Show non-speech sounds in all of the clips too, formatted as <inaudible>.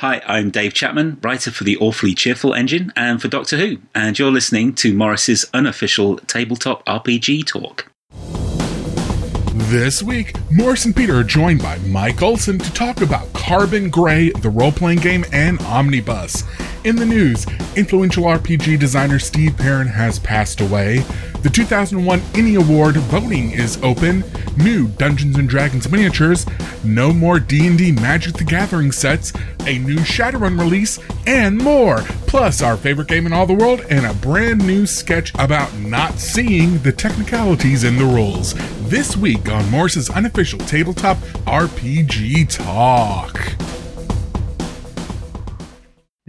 Hi, I'm Dave Chapman, writer for the Awfully Cheerful Engine and for Doctor Who, and you're listening to Morris's unofficial tabletop RPG talk. This week, Morris and Peter are joined by Mike Olson to talk about Carbon Grey, the role playing game, and Omnibus. In the news, influential RPG designer Steve Perrin has passed away. The 2001 ENnie Award voting is open. New Dungeons and Dragons miniatures, no more D&D Magic the Gathering sets, a new Shadowrun release, and more. Plus, our favorite game in all the world and a brand new sketch about not seeing the technicalities in the rules. This week on Morris's unofficial tabletop RPG talk.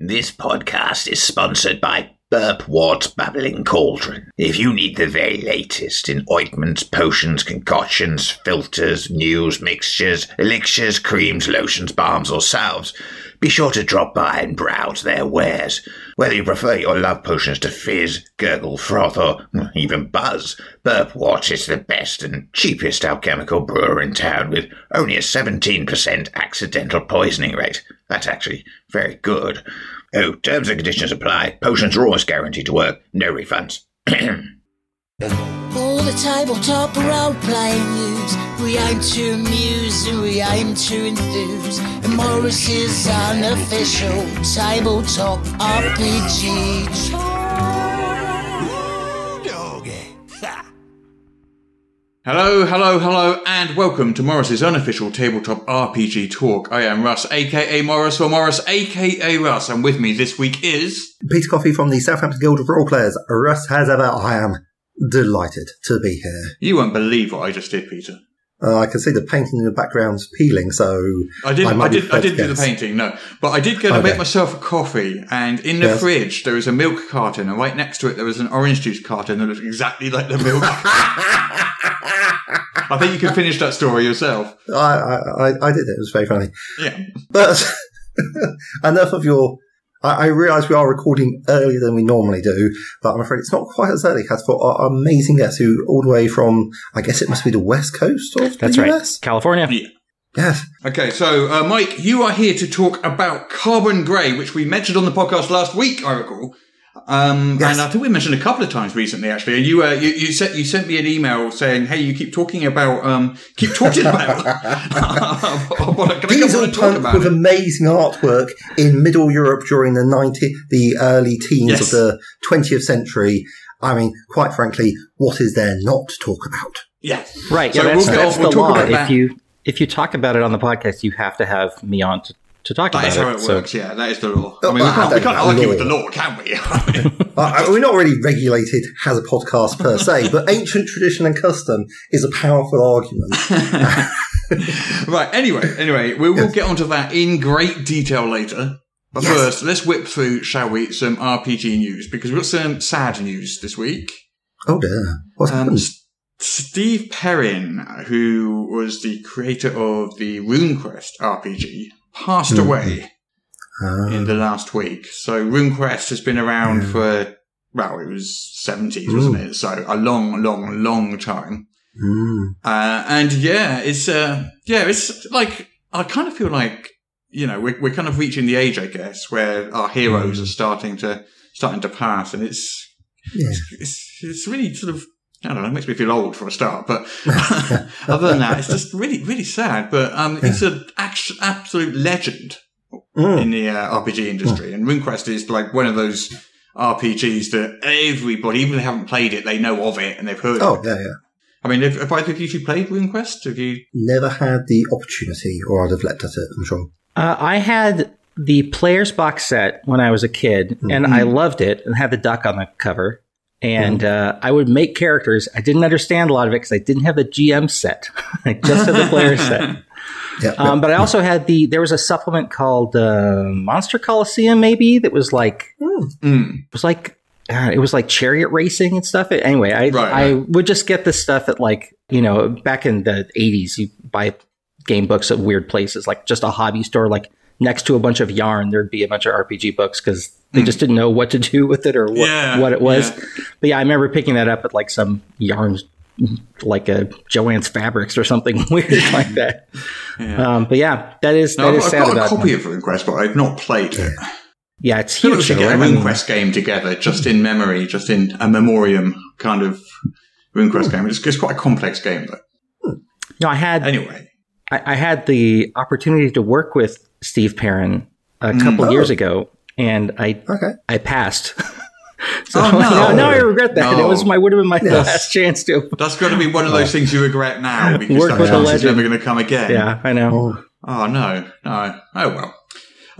This podcast is sponsored by Burp Ward's Babbling Cauldron. If you need the very latest in ointments, potions, concoctions, filters, news, mixtures, elixirs, creams, lotions, balms, or salves, be sure to drop by and browse their wares. Whether you prefer your love potions to fizz, gurgle, froth, or even buzz, Burp Wart is the best and cheapest alchemical brewer in town with only a 17% accidental poisoning rate. That's actually very good. Oh, terms and conditions apply. Potions are always guaranteed to work. No refunds. All the tabletop role playing news. We aim to amuse and we aim to enthuse. And Morris's unofficial tabletop RPG. Hello, hello, hello, and welcome to Morris's unofficial tabletop RPG talk. I am Russ, aka Morris, or Morris, aka Russ, and with me this week is. Peter Coffey from the Southampton Guild of Role Players. Russ has ever. I am delighted to be here. You won't believe what I just did, Peter. Uh, I can see the painting in the background's peeling, so I did. I, be did. I did do the painting. No, but I did go to Okay. make myself a coffee, and in the Yes. fridge there was a milk carton, and right next to it there was an orange juice carton that looked exactly like the milk. <laughs> I think you can finish that story yourself. I, I, I, I did it. It was very funny. Yeah. But <laughs> enough of your. I, I realise we are recording earlier than we normally do, but I'm afraid it's not quite as early as for our amazing guest who, all the way from, I guess it must be the west coast of That's the right, US. California. Yeah. Yes. Okay, so uh, Mike, you are here to talk about Carbon Grey, which we mentioned on the podcast last week, I recall. Um, Yes. And I think we mentioned a couple of times recently, actually. And you, uh, you, you sent you sent me an email saying, "Hey, you keep talking about, um, keep talking about, <laughs> <laughs> what, can I Diesel want talk punk about with it?" amazing artwork in Middle Europe during the 90, the early teens Yes. of the 20th century. I mean, quite frankly, what is there not to talk about? Yeah, Right. So Yeah, that's, we'll go- that's we'll the talk law. about If you if you talk about it on the podcast, you have to have me on to, to talk that about is how it So works. Yeah, that is the law. Oh, I mean, we can't, we can't know. argue with the law, can we? <laughs> Uh, we're not really regulated as a podcast per se, <laughs> but ancient tradition and custom is a powerful argument. <laughs> right. Anyway, anyway, we will get onto that in great detail later. But Yes. first, let's whip through, shall we, some RPG news because we've got some sad news this week. Oh dear. What's Um, happened? Steve Perrin, who was the creator of the RuneQuest RPG, passed Mhm. away Ah, in the last week. So RuneQuest has been around for well, it was seventies, wasn't it? So a long, long, long time. mm. Uh, and yeah, it's uh, yeah, it's like I kind of feel like you know we're we're kind of reaching the age, I guess, where our heroes Mm. are starting to starting to pass, and it's Yeah. it's it's really sort of I don't know, it makes me feel old for a start, but <laughs> <laughs> other than that, it's just really really sad. But um, he's an act- absolute legend Mm. in the uh, RPG industry, and RuneQuest is like one of those RPGs that everybody, even if they haven't played it, they know of it and they've heard. Oh of it. yeah, yeah. I mean, have, have either of you two played RuneQuest? Have you? Never had the opportunity, or I'd have leapt at it. I'm sure. uh, I had the players box set when I was a kid, and I loved it, and had the duck on the cover. And uh, I would make characters. I didn't understand a lot of it because I didn't have the GM set. <laughs> I just had the player <laughs> set. Yeah. Um, but I also had the. There was a supplement called uh, Monster Coliseum, maybe that was like Mm. it was like uh, it was like chariot racing and stuff. Anyway, I Right, I right. would just get this stuff at like you know back in the eighties, you buy game books at weird places, like just a hobby store, like next to a bunch of yarn, there'd be a bunch of RPG books because they just didn't know what to do <laughs> with it or what. Yeah, what it was. yeah. But yeah, I remember picking that up at like some yarn like a Joanne's Fabrics or something <laughs> weird like that. Um, but yeah, that is No, that I've, is I've sad got a copy of RuneQuest, but I've not played it. Yeah, it's huge. should though. get a I mean, RuneQuest game together, just in memory, just in a memoriam kind of RuneQuest game. It's, it's quite a complex game, though. No, I had Anyway, I, I had the opportunity to work with Steve Perrin a couple Oh. years ago, and I Okay. I passed. <laughs> so Oh, no. now, <laughs> now I regret that. No. It was my would have been my Yes. last chance to. <laughs> That's going to be one of those things you regret now because Work that chance is never going to come again. Yeah, I know. Oh, Oh no, no. Oh well.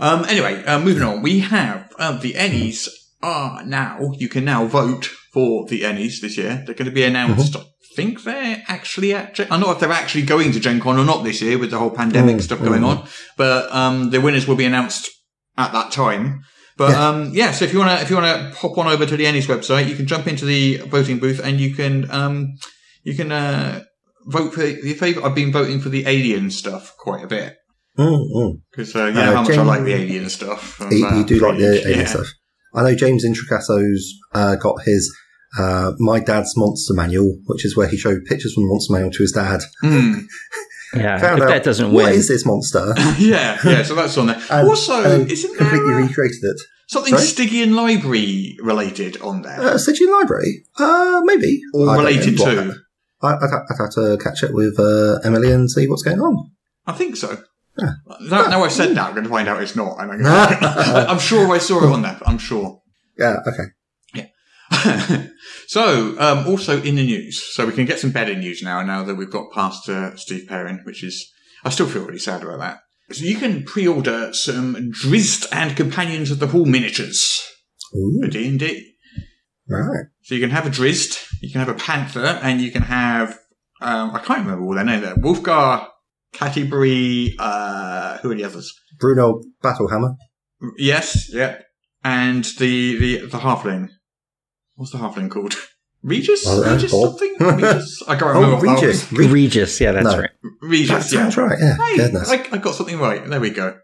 Um, anyway, uh, moving on. We have uh, the Ennies are now. You can now vote for the Ennies this year. They're going to be announced. I think they're actually at. Gen- I don't know if they're actually going to Gen Con or not this year with the whole pandemic stuff going on. But um, the winners will be announced at that time. But Yeah. um, yeah, so if you want to if you want to pop on over to the Ennies website, you can jump into the voting booth and you can um, you can uh, vote for your favorite. I've been voting for the alien stuff quite a bit. mm, mm. Because uh, you know Uh, how much I like the alien stuff. You, you do like the alien yeah. stuff. I know James Intricasso's uh, got his uh, My Dad's Monster Manual, which is where he showed pictures from the Monster Manual to his dad. Mm. <laughs> Yeah, Found if out, that doesn't what win, is this monster? <laughs> yeah, yeah. So that's on there. <laughs> And- also, and isn't completely there uh, recreated it. something Sorry? Stygian Library related on there, Uh, Stygian Library? Uh, maybe. or I related to? I, I'd, I'd have to catch up with uh, Emily and see what's going on. I think so. Yeah. Now, now I've said that, I'm going to find out it's not. I'm, I'm sure I saw it on there. I'm sure. Yeah, okay. <laughs> so, um, also in the news, so we can get some better news now. Now that we've got past uh, Steve Perrin, which is, I still feel really sad about that. So you can pre-order some Drizzt and Companions of the Hall miniatures Ooh, for D and D. right. So you can have a Drizzt, you can have a Panther, and you can have um, I can't remember all their name there. Wulfgar, Canterbury, uh, who are the others? Bruenor Battlehammer. Yes, yeah, and the the the halfling. What's the halfling called? Regis? I Regis Bob. something? Regis? <laughs> I can't remember. Oh, what the Regis. Regis. Yeah, that's No. right. Regis, that yeah. sounds right, yeah. Hey, Goodness. I, I got something right. There we go.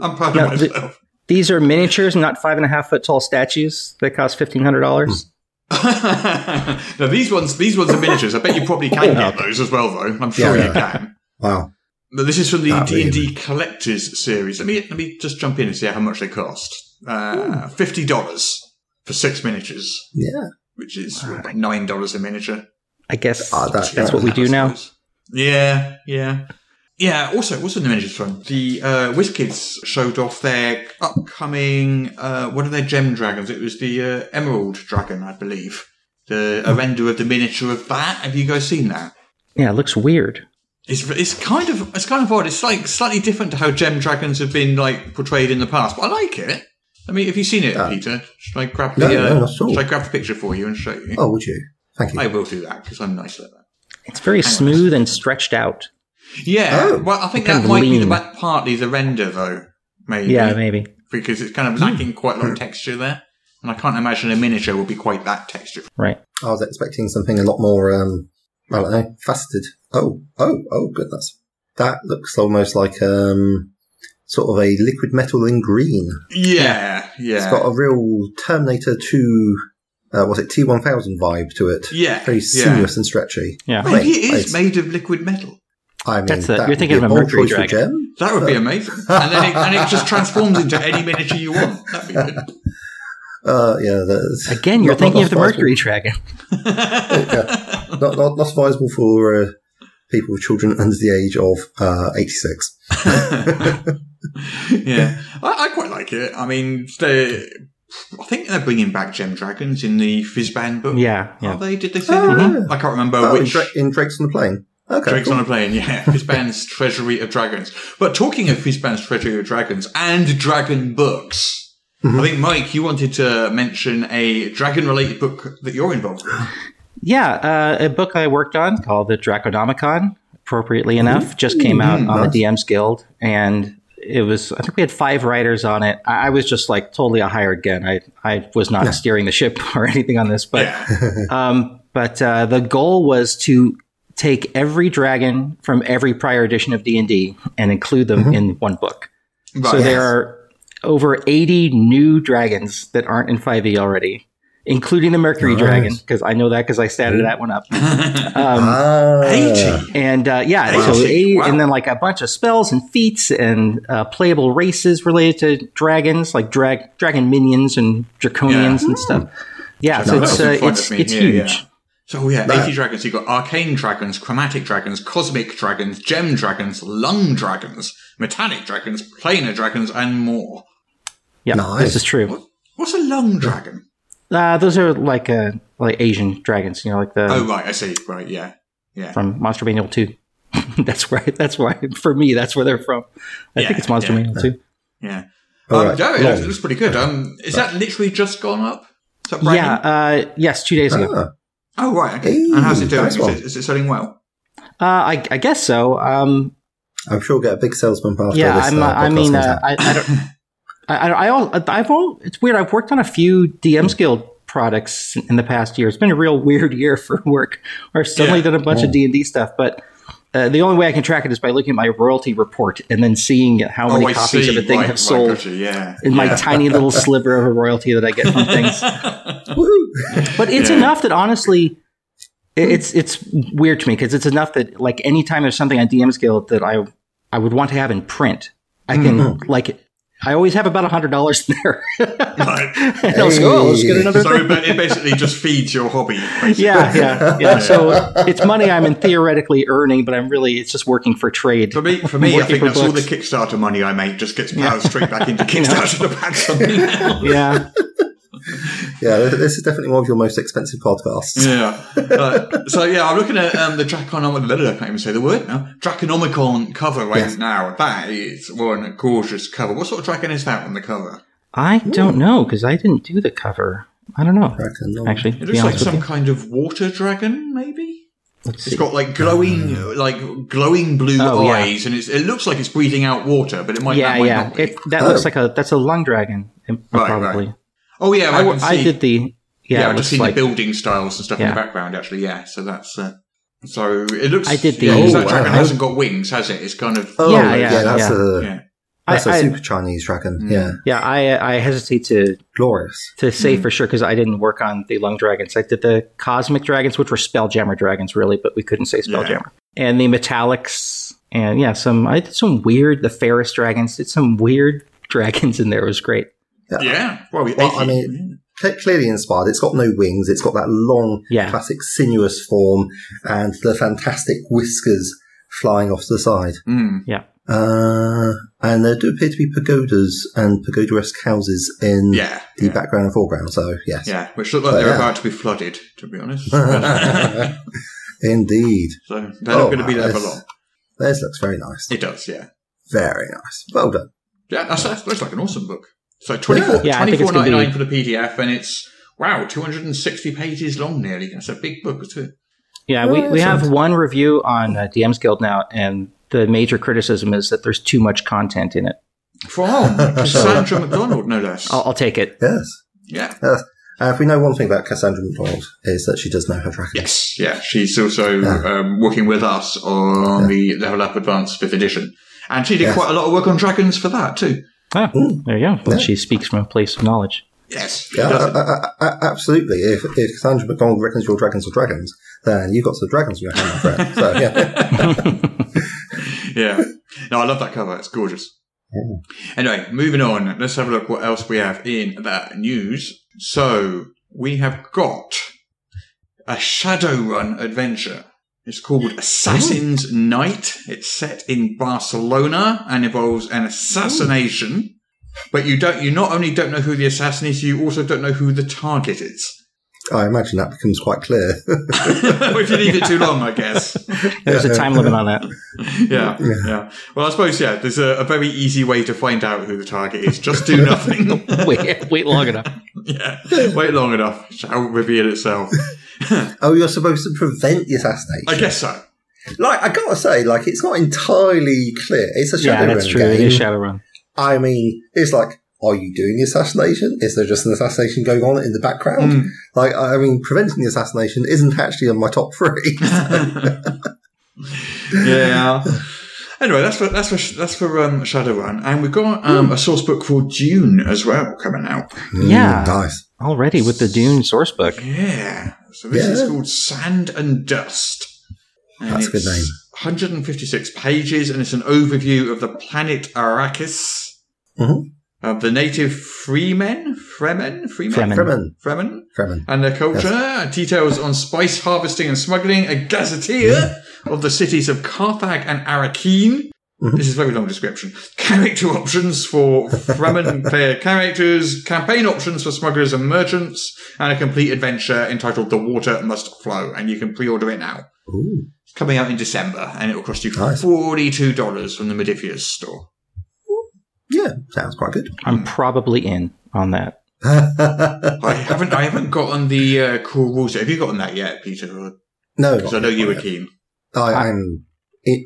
I'm proud Now, of the- myself. These are miniatures, not five and a half foot tall statues that cost fifteen hundred dollars. <laughs> now these ones, these ones are miniatures. I bet you probably can <laughs> get those as well, though. I'm sure Yeah. you can. Wow. But this is from the D and D Collectors series. Let me let me just jump in and see how much they cost. Uh, Fifty dollars for six miniatures, Yeah. which is what, nine dollars a miniature. I guess Ah, that- that's what we do now. Yeah, yeah, yeah. Also, what's on the miniatures front? The uh, WizKids showed off their upcoming uh, one of their gem dragons. It was the uh, Emerald Dragon, I believe. The a render of the miniature of that. Have you guys seen that? Yeah, it looks weird. It's it's kind of it's kind of odd. It's like slightly different to how gem dragons have been like portrayed in the past, but I like it. I mean, have you seen it, Uh, Peter? Should I grab no, the uh, no, not at all. should I grab the picture for you and show you? Oh, would you? Thank you. I will do that because I'm nice like that. It's very Hang on. smooth and stretched out. Yeah, Oh. well, I think Kind that of might be the lean. back partly the render though. Maybe, Yeah, maybe. because it's kind of lacking quite a lot of texture there, and I can't imagine a miniature would be quite that texture. Right. I was expecting something a lot more, um, I don't know, faceted. Oh, oh, oh, goodness. That looks almost like, um, sort of a liquid metal in green. Yeah, yeah, It's got a real Terminator 2, uh, was it T1000 vibe to it? yeah, Very yeah. sinuous and stretchy. Yeah. Maybe it Great. made of liquid metal. I mean, That's a- that you're thinking of a Mercury choice for Dragon. Gem. That would be amazing, <laughs> and then it, and it just transforms into any miniature you want. That'd be good. Uh, yeah, that's Again, you're not- thinking not of the. Mercury Dragon. <laughs> yeah. not, not, not advisable for uh, people with children under the age of uh, 86. <laughs> yeah, I, I quite like it. I mean, they, I think they're bringing back gem dragons in the Fizban book. Yeah, yeah. Are they? Did they say Oh, that? yeah. I can't remember Oh, in, which. Dra- in Drake's on the Plane. Okay. Drake's cool. on a plane, yeah. <laughs> Fizban's Treasury of Dragons. But talking of Fizban's Treasury of Dragons and dragon books, Mm-hmm. I think, Mike, you wanted to mention a dragon related book that you're involved with. Yeah, uh, a book I worked on called the Draconomicon, appropriately enough, just came out on nice. the DMs Guild, and it was. I think we had five writers on it. I, I was just like totally a hired gun. I I was not steering the ship <laughs> or anything on this, but <laughs> um, but uh, the goal was to take every dragon from every prior edition of D and D and include them in one book. Right. So there are over 80 new dragons that aren't in 5e already. Including the Mercury Nice. Dragon, because I know that because I statted that one up. <laughs> Um. 80. and uh, yeah, so Eighty, eight, wow. and then like a bunch of spells and feats and uh, playable races related to dragons, like drag dragon minions and draconians Yeah. and stuff. Yeah, so No, it's uh, it's me it's here, huge. yeah. So yeah, That- 80 dragons. You've got arcane dragons, chromatic dragons, cosmic dragons, gem dragons, lung dragons, metallic dragons, planar dragons, and more. Yeah, Nice. this is true. What's a lung dragon? Uh, those are like uh, like Asian dragons, you know, like the Oh right, I see. Right, yeah, yeah. from Monster Manual Two. <laughs> that's where that's why for me that's where they're from. I Yeah, think it's Monster yeah. Manual Two. Yeah. All um, right. yeah, it looks, it looks pretty good. Um, is that literally just gone up? Is that Yeah, uh, yes, two days ago. Ah. Oh right. Okay. Hey, and how's it doing? Is it, is it selling well? Uh, I, I guess so. Um, I'm sure we'll get a big salesman after yeah, this. I'm. uh, Uh, I mean, uh. I, I don't. <coughs> I, I, I, I've all, it's weird. I've worked on a few DM's Guild products in the past year. It's been a real <laughs> weird year for work. I've suddenly Yeah. done a bunch of D and D stuff, but uh, the only way I can track it is by looking at my royalty report and then seeing how many oh, I copies see. of a thing right, have right, sold gotcha, yeah. in my yeah. tiny little <laughs> sliver of a royalty that I get from things. <laughs> But it's Yeah. enough that honestly, it's it's weird to me because it's enough that like anytime there's something on DM's Guild that I I would want to have in print, I can Mm-hmm. like I always have about a hundred dollars in there. Right. and I'll say, oh, let's get another So thing. but it basically just feeds your hobby. Basically. Yeah, yeah, yeah. So it's money I'm in theoretically earning, but I'm really it's just working for trade. For me, for me, I think for that's all the. Kickstarter money I make just gets plowed straight back into <laughs> Kickstarter to back something <laughs> else. Yeah, <laughs> Yeah, this is definitely one of your most expensive podcasts. Yeah. Uh, so yeah, I'm looking at um, the Draconomicon. I can't even say the word now. Draconomicon cover right Yes. now. That is one gorgeous cover. What sort of dragon is that on the cover? I don't know because I didn't do the cover. I don't know Reckon, um, actually. It looks like some you. kind of water dragon, maybe. Let's It's see. got like glowing, like glowing blue Oh, yeah. eyes, and it's, it looks like it's breathing out water, but it might, Yeah, that might yeah. not be. It, that Oh. looks like a that's a lung dragon Right, probably. right. Oh yeah, I, I, can I did the yeah. yeah, I've just looks seen like, the building styles and stuff in the background. Actually, yeah. So that's uh, so it looks. I did the- yeah, 'cause that Oh, dragon wow. hasn't got wings, has it? It's kind of Oh, Yeah, yeah, yeah, that's yeah. a yeah. that's a I- I- super Chinese dragon. Mm. Yeah, Yeah, I I hesitate to glorious. to say Hmm. for sure because I didn't work on the lung dragons. I did the cosmic dragons, which were spelljammer dragons, really, but we couldn't say spelljammer. And the metallics, and yeah, some I did some weird. The Ferrous dragons did some weird <laughs> dragons in there. It was great. Yeah. Well, we, Well, I mean, Cle- clearly inspired. It's got no wings. It's got that long, Yeah. classic sinuous form and the fantastic whiskers flying off to the side. Mm. Yeah, Uh, and there do appear to be pagodas and pagoda-esque houses in yeah, the yeah, background and foreground. So yes, yeah, which look like But, they're yeah. about to be flooded. To be honest, <laughs> <laughs> indeed. so they're not Oh, going to be there for long. This looks very nice. It does, yeah, Very nice. Well done. yeah. That's, that looks like an awesome book. So twenty four, Yeah, I think twenty it's four gonna ninety be- for the PDF, and it's wow, two hundred and sixty pages long, nearly. That's a big book too. yeah. We we have Excellent. one review on uh, DM's Guild now, and the major criticism is that there's too much content in it. From <laughs> Cassandra McDonald, no less. I'll, I'll take it. Yes. Yeah. Yes. Uh, if we know one thing about Cassandra McDonald is that she does know her dragons. Yes, yeah. She's also Yeah. um, working with us on the Level Up Advanced 5th edition. And she did Yes. quite a lot of work on dragons for that, too. Oh, Mm. there you go. Well, Yeah. She speaks from a place of knowledge. Yes. Yeah, does uh, it. uh, uh, absolutely. If, if Cassandra McDonald reckons your dragons are dragons, then you've got some dragons in your hand, my friend. So, yeah. <laughs> yeah. No, I love that cover. It's gorgeous. Anyway, moving on. Let's have a look what else we have in that news. So, we have got a Shadowrun adventure. It's called Assassin's Night. It's set in Barcelona and involves an assassination. But you don't, you not only don't know who the assassin is, you also don't know who the target is. I imagine that becomes quite clear. <laughs> if you leave it too long, I guess. There's a time limit on that. <laughs> yeah, yeah. Well, I suppose yeah. There's a, a very easy way to find out who the target is. Just do nothing. <laughs> wait, wait long enough. yeah, wait long enough. It shall reveal itself. <laughs> oh, you're supposed to prevent the assassination. I guess so. Like, I gotta say, like, it's not entirely clear. It's a Yeah, Shadowrun that's true. game. It is Shadowrun. I mean, it's like, are you doing the assassination? Is there just an assassination going on in the background? Mm. Like, I mean, preventing the assassination isn't actually on my top three. <laughs> <laughs> yeah. Anyway, that's for that's for that's for um, Shadowrun, and we've got um, a source book for Dune as well coming out. Mm, Yeah. Nice. Already with the Dune source book. Yeah. So this is called Sand and Dust. And That's a good name. 156 pages, and it's an overview of the planet Arrakis, Mhm. of the native Freemen, Fremen, Freemen, Fremen. Fremen. Fremen, Fremen. and their culture. Details on spice harvesting and smuggling. A gazetteer of the cities of Carthage and Arakeen. Mhm. This is a very long description. Character options for Fremen <laughs> player characters, campaign options for smugglers and merchants, and a complete adventure entitled "The Water Must Flow." And you can pre-order it now. Ooh. It's coming out in December, and it will cost you Nice. forty-two dollars from the Modiphius store. Yeah, sounds quite good. I'm probably in on that. <laughs> I haven't, I haven't gotten the uh, cool rules. Have you gotten that yet, Peter? no, Because I know you were keen. I, I'm i-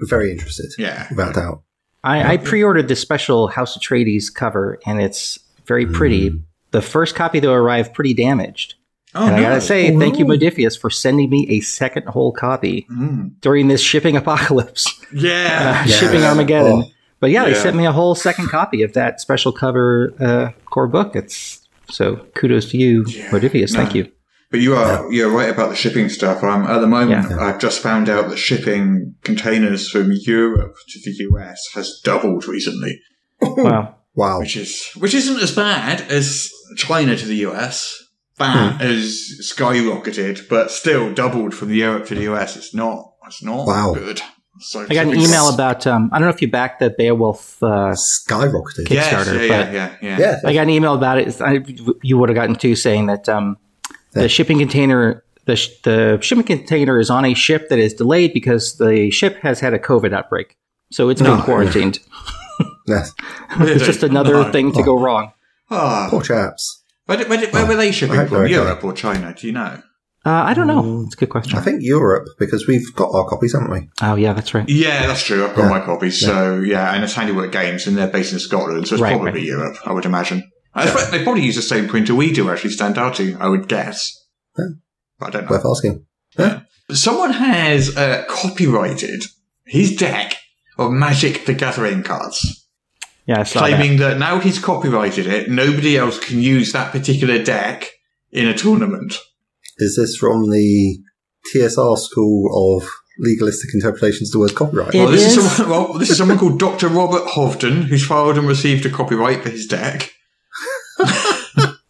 very interested, Yeah. without doubt. I, I pre-ordered the special House of Atreides cover, and it's very pretty. Mm. The first copy though arrived pretty damaged, Oh, and I no. gotta say, Oh, thank you. Modiphius, for sending me a second whole copy Mm. during this shipping apocalypse, Yeah. <laughs> uh, shipping Armageddon. Oh. But yeah, they sent me a whole second copy of that special cover uh, core book. It's so kudos to you, Yeah. Modiphius. Thank you. But you are you're right about the shipping stuff. Um, at the moment, Yeah. I've just found out that shipping containers from Europe to the US has doubled recently, <laughs> Wow. Wow. which is which isn't as bad as China to the US. That has skyrocketed, but still doubled from Europe to the US. It's not. It's not Wow. good. So I got an email about. Um, I don't know if you backed the Beowulf. Uh, Skyrocketed. Kick- Yes, Kickstarter, yeah, but- yeah, yeah, yeah. Yeah. I got an email about it. I, you would have gotten two saying that um, Yeah. The shipping container, the sh- the shipping container is on a ship that is delayed because the ship has had a COVID outbreak, so it's been quarantined. <laughs> Yes. <laughs> it's just another No. thing to go wrong. Ah, Poor chaps. where, did- where, did- where were they shipping from? okay. Europe or China? Do you know? Uh, I don't know. Mm. It's a good question. I think Europe, because we've got our copies, haven't we? oh yeah, that's right. Yeah, that's true. I've got Yeah. my copies. So yeah, and it's Handiwork Games, and they're based in Scotland, so it's Right, probably right. Europe, I would imagine. I expect they probably use the same printer we do, actually, Standarti, I would guess. Yeah. But I don't know. Worth asking. Someone has uh, copyrighted his deck of Magic the Gathering cards, Yeah, I saw that. claiming that. now he's copyrighted it, nobody else can use that particular deck in a tournament. Is this from the TSR school of legalistic interpretations towards copyright? It well, this is, is- someone, well, this is someone called Dr. Robert Hovden, who's filed and received a copyright for his deck.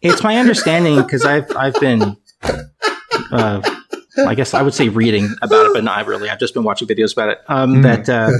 It's my understanding because I've I've been, uh, I guess I would say reading about it, but not really. I've just been watching videos about it. Um, Hmm. That uh,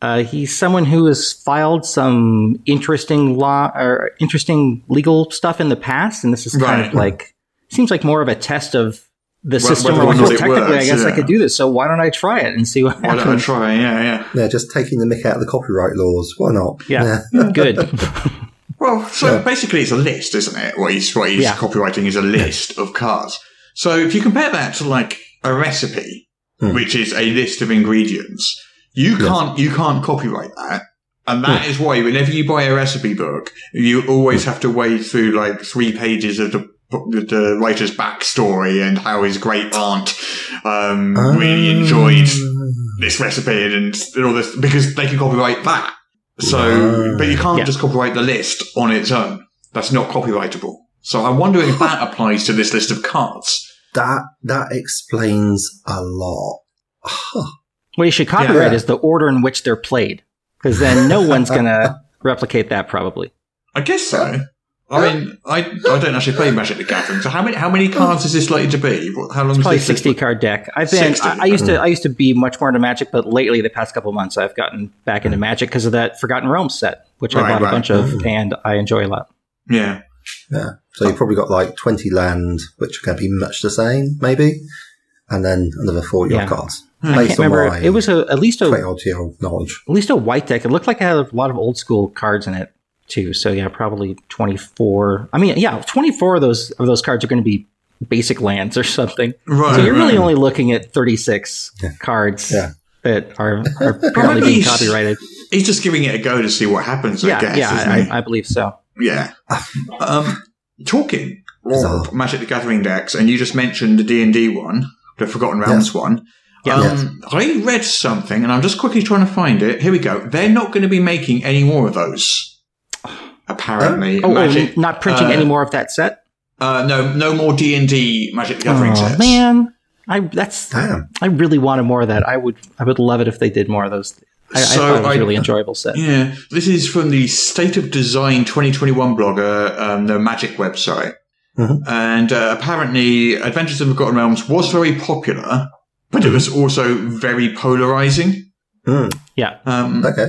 uh, he's someone who has filed some interesting law or interesting legal stuff in the past, and this is kind of like seems like more of a test of the system. or Or like, well, it technically, I works, guess I could do this, so why don't I try it and see what Why don't I happens? try? Yeah, yeah. Yeah, just taking the mick out of the copyright laws. Why not? Yeah, good. <laughs> Well, so Yeah. basically, it's a list, isn't it? What he's what he's Yeah. copywriting is a list of cards. So if you compare that to like a recipe, Hmm. which is a list of ingredients, you can't you can't copyright that. And that is why whenever you buy a recipe book, you always have to wade through like three pages of the the writer's backstory and how his great aunt um, really enjoyed this recipe and, and all this because they can copyright that. So, Right. but you can't Yeah. just copyright the list on its own. That's not copyrightable. So I'm wondering if that <laughs> applies to this list of cards. That that explains a lot. <sighs> Huh. What you should copyright Yeah. is the order in which they're played, because then no <laughs> one's gonna replicate that probably. I guess so. I mean, I, I don't actually play Magic the Gathering. So how many how many cards is this likely to be? What- How long is Probably this? sixty card deck. I've been. 60, I, I used to. I used to be much more into Magic, but lately, the past couple of months, I've gotten back into Magic because of that Forgotten Realms set, which I bought right. a bunch of, mm-hmm. and I enjoy a lot. Yeah. Yeah. So you've probably got like 20 land, which are going to be much the same, maybe. And then another 40 Yeah. odd cards. Hmm. I Based can't on remember. my It was a, at least a 20 odd year old knowledge. at least a white deck. It looked like it had a lot of old school cards in it too. So yeah, probably twenty four. I mean, yeah, twenty four of those of those cards are going to be basic lands or something. Right. So you're really only looking at thirty six cards Yeah. that are, are apparently Probably being s- copyrighted. He's just giving it a go to see what happens. I Yeah, guess. yeah, isn't he? I, I believe so. Yeah. <laughs> Um, talking Bizarre. of Magic the Gathering decks, and you just mentioned the D and D one, the Forgotten Realms one. Um, I read something, and I'm just quickly trying to find it. Here we go. They're not going to be making any more of those. Apparently, Oh, oh, not printing uh, any more of that set. Uh, no, no more D and D Magic the Gathering Oh sets. man, I that's Damn. I really wanted more of that. I would I would love it if they did more of those. I, I So thought it was I- a really enjoyable set. Yeah, this is from the State of Design 2021 blogger, um, the Magic website. Mhm. And uh, apparently, Adventures in Forgotten Realms was very popular, but it was also very polarizing. Hmm. Yeah. Um, Okay.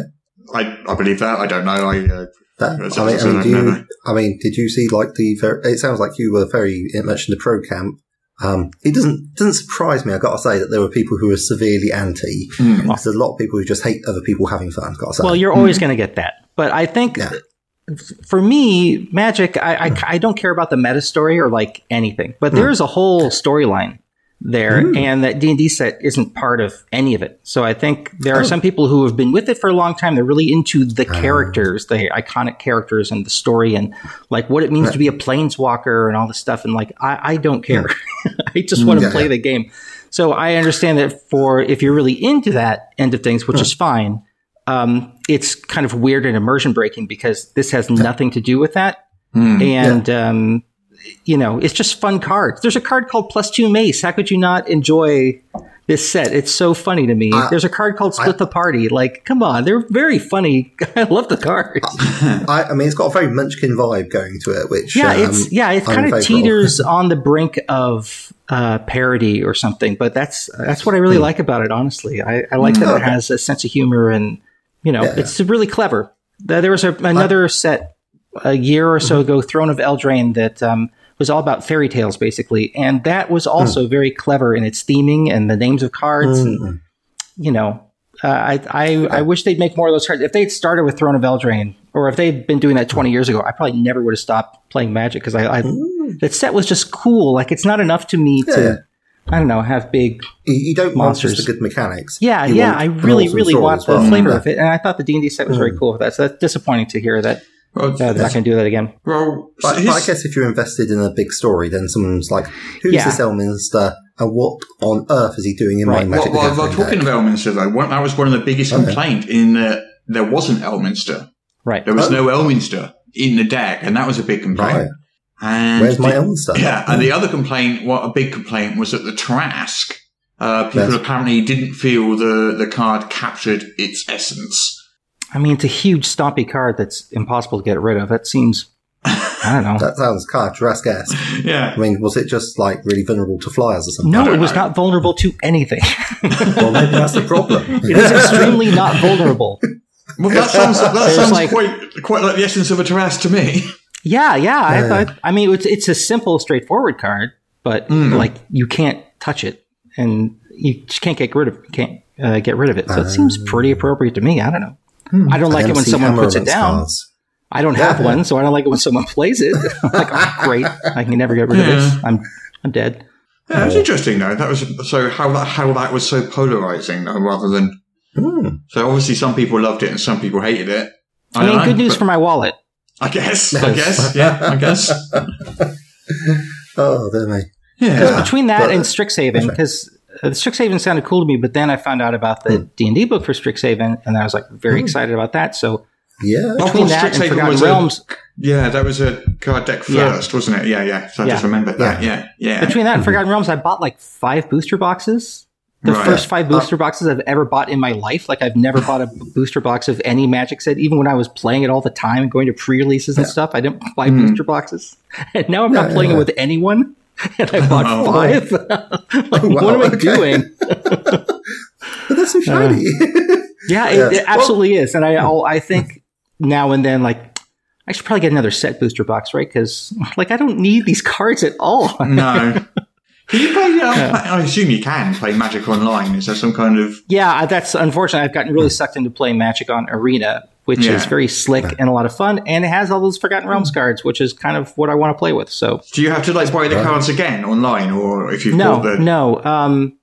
I, I believe that. I don't know. I uh, That, I mean, I mean, do you. I mean, did you see like the? Ver- it sounds like you were very much in the pro camp. Um, it doesn't doesn't surprise me. I got to say that there were people who are severely anti. Mm. There's a lot of people who just hate other people having fun. Got to say. Well, you're always going to get that, but I think Yeah. for me, Magic, I, I I don't care about the meta story or like anything, but there is a whole storyline there, and that D and D set isn't part of any of it. So I think there are some people who have been with it for a long time. They're really into the characters, the iconic characters, and the story, and like what it means to be a planeswalker and all this stuff. And like, I, I don't care. <laughs> I just want to Yeah, play yeah. the game. So I understand that for if you're really into that end of things, which is fine, um, it's kind of weird and immersion breaking because this has nothing to do with that. Hmm. And, um, you know, it's just fun cards. There's a card called plus two mace. How could you not enjoy this set? It's so funny to me. Uh, There's a card called split the party. Like, come on, they're very funny. <laughs> I love the cards. <laughs> I, I mean, it's got a very Munchkin vibe going to it, which yeah, um, it's yeah, it kind of teeters <laughs> on the brink of uh, parody or something. But that's that's what I Hmm. really like about it. Honestly, I, I like that it has a sense of humor and you know Yeah. it's really clever. There there was a, another set a year or Mm-hmm. so ago, Throne of Eldraine, that um, was all about fairy tales basically, and that was Hmm. also very clever in its theming and the names of cards and Mm. you know, uh, I, I, I wish they'd make more of those cards. If they'd started with Throne of Eldraine, or if they'd been doing that 20 years ago, I probably never would have stopped playing Magic because I, I that set was just cool. Like, it's not enough to me Yeah. to, I don't know, have big. You, don't want Monsters. just the good mechanics. Yeah, You yeah, I really, awesome really want the well. flavor Yeah. of it. And I thought the D&D set was very cool with that. So that's disappointing to hear that Well, uh, they're not going to do that again. well, But, but I guess if you're invested in a big story, then someone's like, "Who's Yeah. this Elminster, and what on earth is he doing in Right. my Magic Well, the well, well, talking deck?" of Elminster, though, one, that was one of the biggest Okay. complaints in that there wasn't Elminster. Right. There was Oh. no Elminster in the deck, and that was a big complaint. Right. And Where's my the- Elminster? Yeah, and the other complaint, what a big complaint, was that the Tarrasque. Uh, people Yes. apparently didn't feel the the card captured its essence. I mean, it's a huge stompy card that's impossible to get rid of. That seems, I don't know. <laughs> That sounds kind of Jurassic-esque. Yeah, I mean, was it just like really vulnerable to flyers or something? No, it was know. not vulnerable to anything. <laughs> Well, maybe that's the problem. <laughs> it is extremely not vulnerable. well, that sounds that There's sounds like- quite quite like the essence of a Tarrasque to me. Yeah, yeah. I Yeah. thought. I mean, it's it's a simple, straightforward card, but Mm. like you can't touch it, and you just can't get rid of can't uh, get rid of it. So it seems pretty appropriate to me. I don't know. I don't like it when MC someone puts it down. cards. I don't have Yeah. one, so I don't like it when someone plays it. <laughs> I'm like, oh, great, I can never get rid of this. I'm I'm dead. Yeah, it's interesting though. That was so how that how that was so polarizing though, rather than Hmm. so obviously some people loved it and some people hated it. I, don't mean, know, good news for my wallet. I guess, I guess, yeah, I guess, <laughs> Oh, dear me. yeah. Between that but- and Strixhaven, because uh, Strixhaven sounded cool to me, but then I found out about the D and D book for Strixhaven, and I was like very excited about that. So Yeah. Between course, that and Forgotten was a- Realms, Yeah, that was a card deck Yeah. first, wasn't it? Yeah, yeah. So I Yeah. just remembered that. Yeah, yeah. between that and Forgotten Realms, I bought like five booster boxes. The Right. first five booster boxes I've ever bought in my life. Like I've never bought a booster box of any Magic set, even when I was playing it all the time, and going to pre-releases and stuff. I didn't buy Hmm. booster boxes, and <laughs> now I'm not playing yeah. it with anyone. <laughs> And I bought Oh. five. <laughs> <laughs> like, wow, what am I okay. doing? But that's so shiny. Yeah, it, Yeah. it absolutely is. And I, I'll, I think now and then, like, I should probably get another set booster box, right? Because, like, I don't need these cards at all. no. Can you play? Uh, I assume you can play Magic Online. Is there some kind of? yeah, that's unfortunate. I've gotten really sucked into playing Magic on Arena, which Yeah. is very slick and a lot of fun, and it has all those Forgotten Realms cards, which is kind of what I want to play with. So, Do you have to like buy the cards again online, or if you've no, bought the? no, um,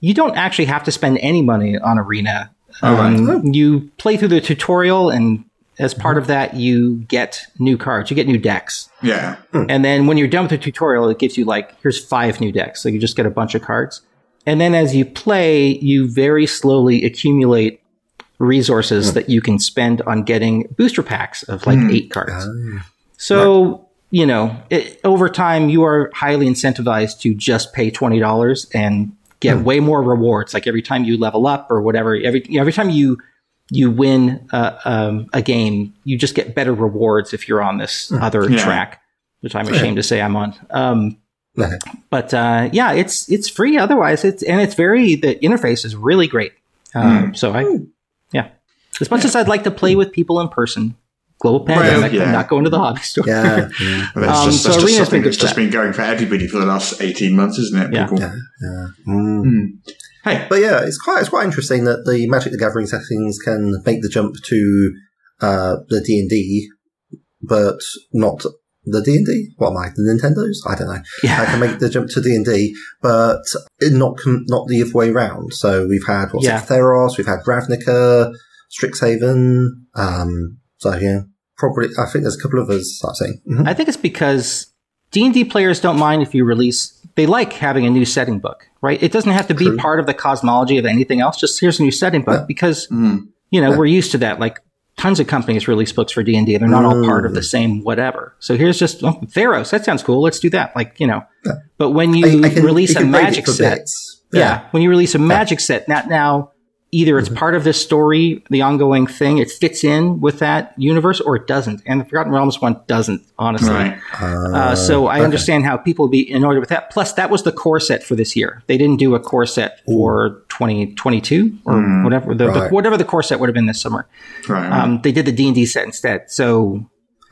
you don't actually have to spend any money on Arena. Oh, right. Um, You play through the tutorial, and as part of that, you get new cards. You get new decks. Yeah. And then when you're done with the tutorial, it gives you like, here's five new decks. So you just get a bunch of cards. And then as you play, you very slowly accumulate resources that you can spend on getting booster packs of like eight cards. So, you know, it, over time, you are highly incentivized to just pay $20 and get way more rewards. Like every time you level up or whatever, every, you know, every time you, you win uh, um, a game, you just get better rewards if you're on this other Yeah. track, which I'm ashamed to say I'm on. Um, but uh, yeah, it's it's free otherwise. It's and it's very the interface is really great. Hmm. Um, So I, yeah, as much as I'd like to play with people in person, global Well, pandemic, yeah. Not going to the hobby store. Yeah, yeah, <laughs> But that's Um, just, so that's just Arena's something been good that's just been going for everybody for the last 18 months, isn't it? Yeah. People? yeah, yeah. Mm. Hmm. Hey, But yeah, it's quite it's quite interesting that the Magic the Gathering settings can make the jump to uh, the D and D, but not the D and D. What am I? The Nintendos? I don't know. Yeah. I can make the jump to D and D, but not not the other way round. So we've had what's Yeah. it, Theros, we've had Ravnica, Strixhaven. Um, so yeah, probably I think there's a couple of others. I've seen. Mhm. I think it's because D and D players don't mind if you release. They like having a new setting book, right? It doesn't have to be True. part of the cosmology of anything else. Just here's a new setting book Yeah. because Mm. you know Yeah. we're used to that. Like tons of companies release books for D and D. They're not all part of Mm. the same whatever. So here's just oh, Theros. That sounds cool. Let's do that. Like you know. But when you I- I can- release you a can break it magic set, bits. yeah. when you release a magic set, not now. Either Mm-hmm. it's part of this story, the ongoing thing, it fits in with that universe, or it doesn't. And the Forgotten Realms one doesn't, honestly. Right. Uh, so I okay. understand how people would be in order with that. Plus, that was the core set for this year. They didn't do a core set for 2022 or whatever the, the- whatever the core set would have been this summer. Right. Um, they did the D and D set instead. So,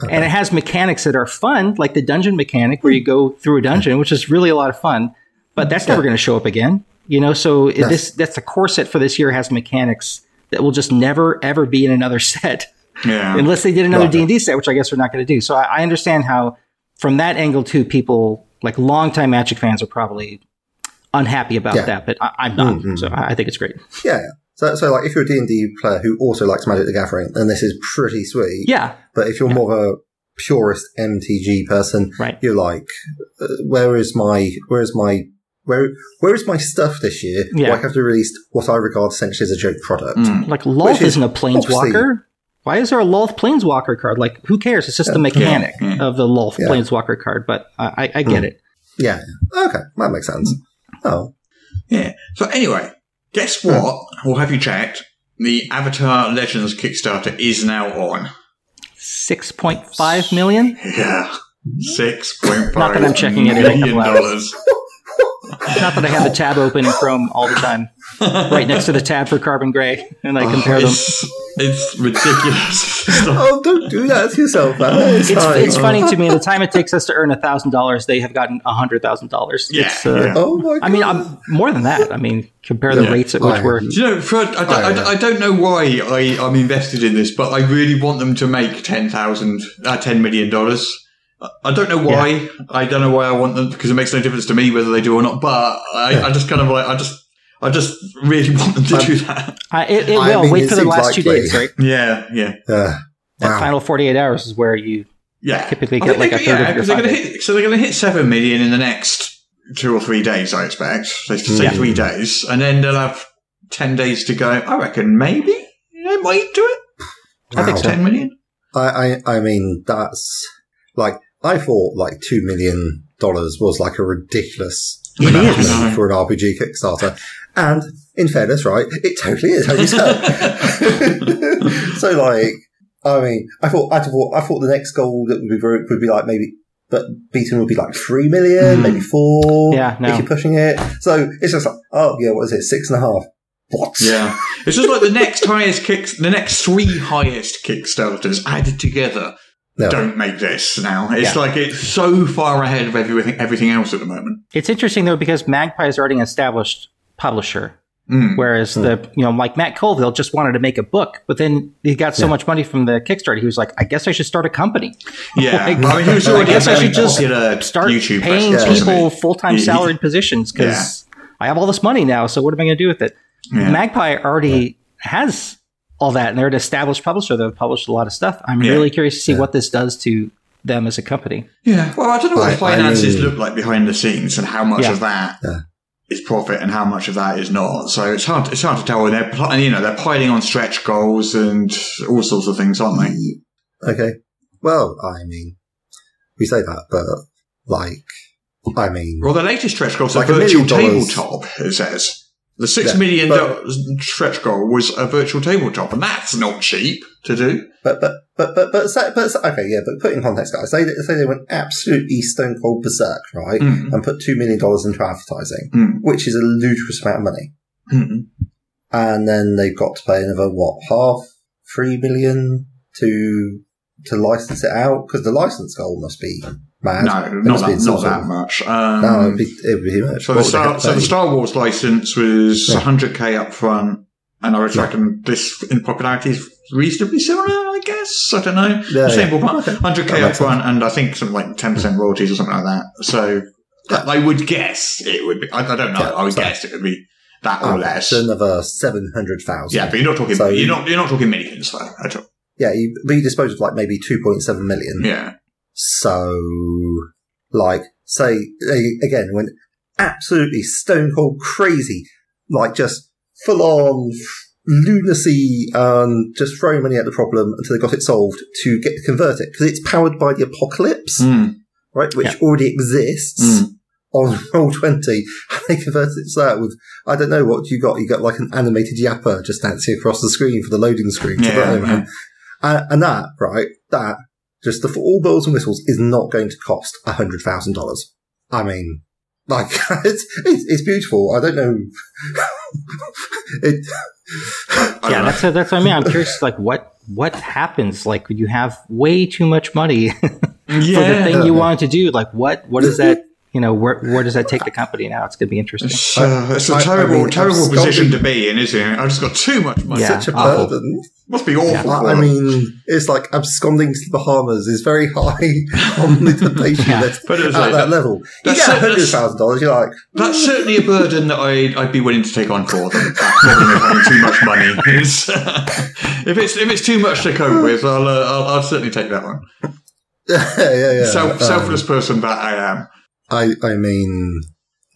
and it has mechanics that are fun, like the dungeon mechanic where you go through a dungeon, which is really a lot of fun. But that's never going to show up again, you know. So it- this that's the core set for this year has mechanics that will just never ever be in another <laughs> set yeah. unless they did another. D and D set, which I guess we're not going to do. So I, I understand how, from that angle too, people like longtime Magic fans are probably unhappy about Yeah. that, but I, I'm not. Mhm. So I, I think it's great. Yeah. So, so like if you're a D&D player who also likes Magic the Gathering, then this is pretty sweet. Yeah, But if you're more of a purist MTG person, right. you're like, uh, where is my, where is my, where, where is my stuff this year? Yeah. Why have they released what I regard essentially as a joke product? Mm. Like Lolth Which is isn't a planeswalker. Why is there a Lolth planeswalker card? Like, who cares? It's just the mechanic Yeah, yeah. of the Lolth Yeah. planeswalker card. But I, I, I get Mm. it. Yeah. Okay. That makes sense. Oh. Yeah. So anyway, guess what? Or have you checked? The Avatar Legends Kickstarter is now on. Six point five million. Yeah. Six point Not that I'm checking it every million couple dollars. <laughs> Not that I have the tab open in Chrome all the time, right next to the tab for Carbon Grey, and I compare them. It's, it's ridiculous. <laughs> Oh, don't do that to yourself, man. It's, It's, it's funny to me. The time it takes us to earn thousand dollars, they have gotten hundred thousand dollars. Yeah, It's, uh, yeah. Oh my god. I mean, I'm more than that. I mean, compare the Yeah. rates at which I- we're. You know, for, I, don't- Oh, I. I don't know why I, I'm invested in this, but I really want them to make ten thousand, uh, ten million dollars. I- I don't know why. I don't know why I want them because it makes no difference to me whether they do or not. But I, I just kind of like, I just, I just really want them to do that. Uh, it, it I will mean, wait it for the seems last two days, right? Yeah, yeah, Uh, That wow. final forty-eight hours is where you yeah. typically get think like a third yeah, of your they're gonna hit, so they're going to hit seven million in the next two or three days, I expect. Let's just say Yeah. three days, and then they'll have ten days to go. I reckon maybe they might do it. I think so. Ten million. I, I, I mean, that's like, I thought like $2 million was like a ridiculous It amount is. for an RPG Kickstarter. And in fairness, right, it totally is, as you said. so like, I mean, I thought, I thought, I thought the next goal that would be, very- would be like maybe, but beaten would be like 3 million, Mhm. maybe 4. Yeah, no. If you're pushing it. So it's just like, oh yeah, what is it? Six and a half. What? Yeah, it's just like the next highest kicks, the next three highest Kickstarters added together. No. Don't make this now. It's Yeah. like it's so far ahead of everything, everything else at the moment. It's interesting though because Magpie is already an established publisher, Mm. whereas the you know like Matt Colville just wanted to make a book, but then he got so much money from the Kickstarter, he was like, I guess I should start a company, Yeah, <laughs> Like, I mean, he was I guess a I very should just popular start YouTube paying presence, wasn't people full time He- he- salaried positions because I have all this money now. So what am I going to do with it? Yeah. Magpie already has all that, and they're an established publisher that have published a lot of stuff. I'm Yeah. really curious to see what this does to them as a company. Yeah, well, I don't know what I- the finances I mean- look like behind the scenes and how much Yeah. of that Yeah. is profit and how much of that is not. So it's hard. It's hard to tell. And they're you know they're piling on stretch goals and all sorts of things, aren't they? Okay. Well, I mean, we say that, but like, I mean, Well, the latest stretch goal is Like a a virtual tabletop. It says the six Yeah, million dollars stretch goal was a virtual tabletop, and that's not cheap to do. but but but but but, but okay, yeah, but put in context, guys. Say that- say they went absolutely stone cold berserk, right, Mm. and put two million dollars into advertising, Mm. which is a ludicrous amount of money, Mm. and then they've got to pay another what half three million to to license it out because the license goal must be mad. No, not that, not that much. Um, No, it'd be, it'd be huge. So the, would they have Star, so the? Star Wars license was Yeah. 100k up front, and I reckon this in popularity is reasonably similar, I guess. I don't know. Yeah, Same yeah. ballpark. Okay. 100k That up front, and I think something like 10% royalties or something like that. So I would guess it would be, I, I don't know, Yeah, I would so- guess it would be that or Ah, less. another seven hundred thousand. Yeah, but you're not talking, So- you're not, you're not talking millions though, at all. yeah, you, but you dispose of like maybe two point seven million. Yeah. So, like, say again, when absolutely stone cold crazy, like just full on lunacy and just throwing money at the problem until they got it solved to get to convert it because it's powered by the apocalypse, Mm. right? Which Yeah. already exists. Mm. On <laughs> roll twenty, and they converted it to that with I don't know what you got. You got like an animated yapper just dancing across the screen for the loading screen. Yeah, don't know, man. And, and that, right, that, just the, for all bells and whistles is not going to cost a hundred thousand dollars. I mean, like, <laughs> it's, it's, it's beautiful. I don't know. <laughs> it, <laughs> I don't yeah, know. that's that's what I mean. I'm curious, like what what happens? Like you have way too much money for the thing you want to do. Like what what is that? You know, where where does that take the company now? It's going to be interesting. It's, uh, it's a I- I terrible, mean, terrible absconding- position to be in, isn't it? I've just got too much money. Yeah. such a awful. burden. Must be awful. I, I mean, it's like absconding to the Bahamas is very high <laughs> on the temptation Yeah. list But at like- that level. You that's get it, a hundred that's- thousand dollars, you're like, That's certainly a burden that I'd, I'd be willing to take on for them. That problem of having too much money is, <laughs> if it's if it's too much to cope with, I'll uh, I'll, I'll certainly take that one. <laughs> yeah, yeah, yeah. Self, Um, selfless person that I am. I, I mean,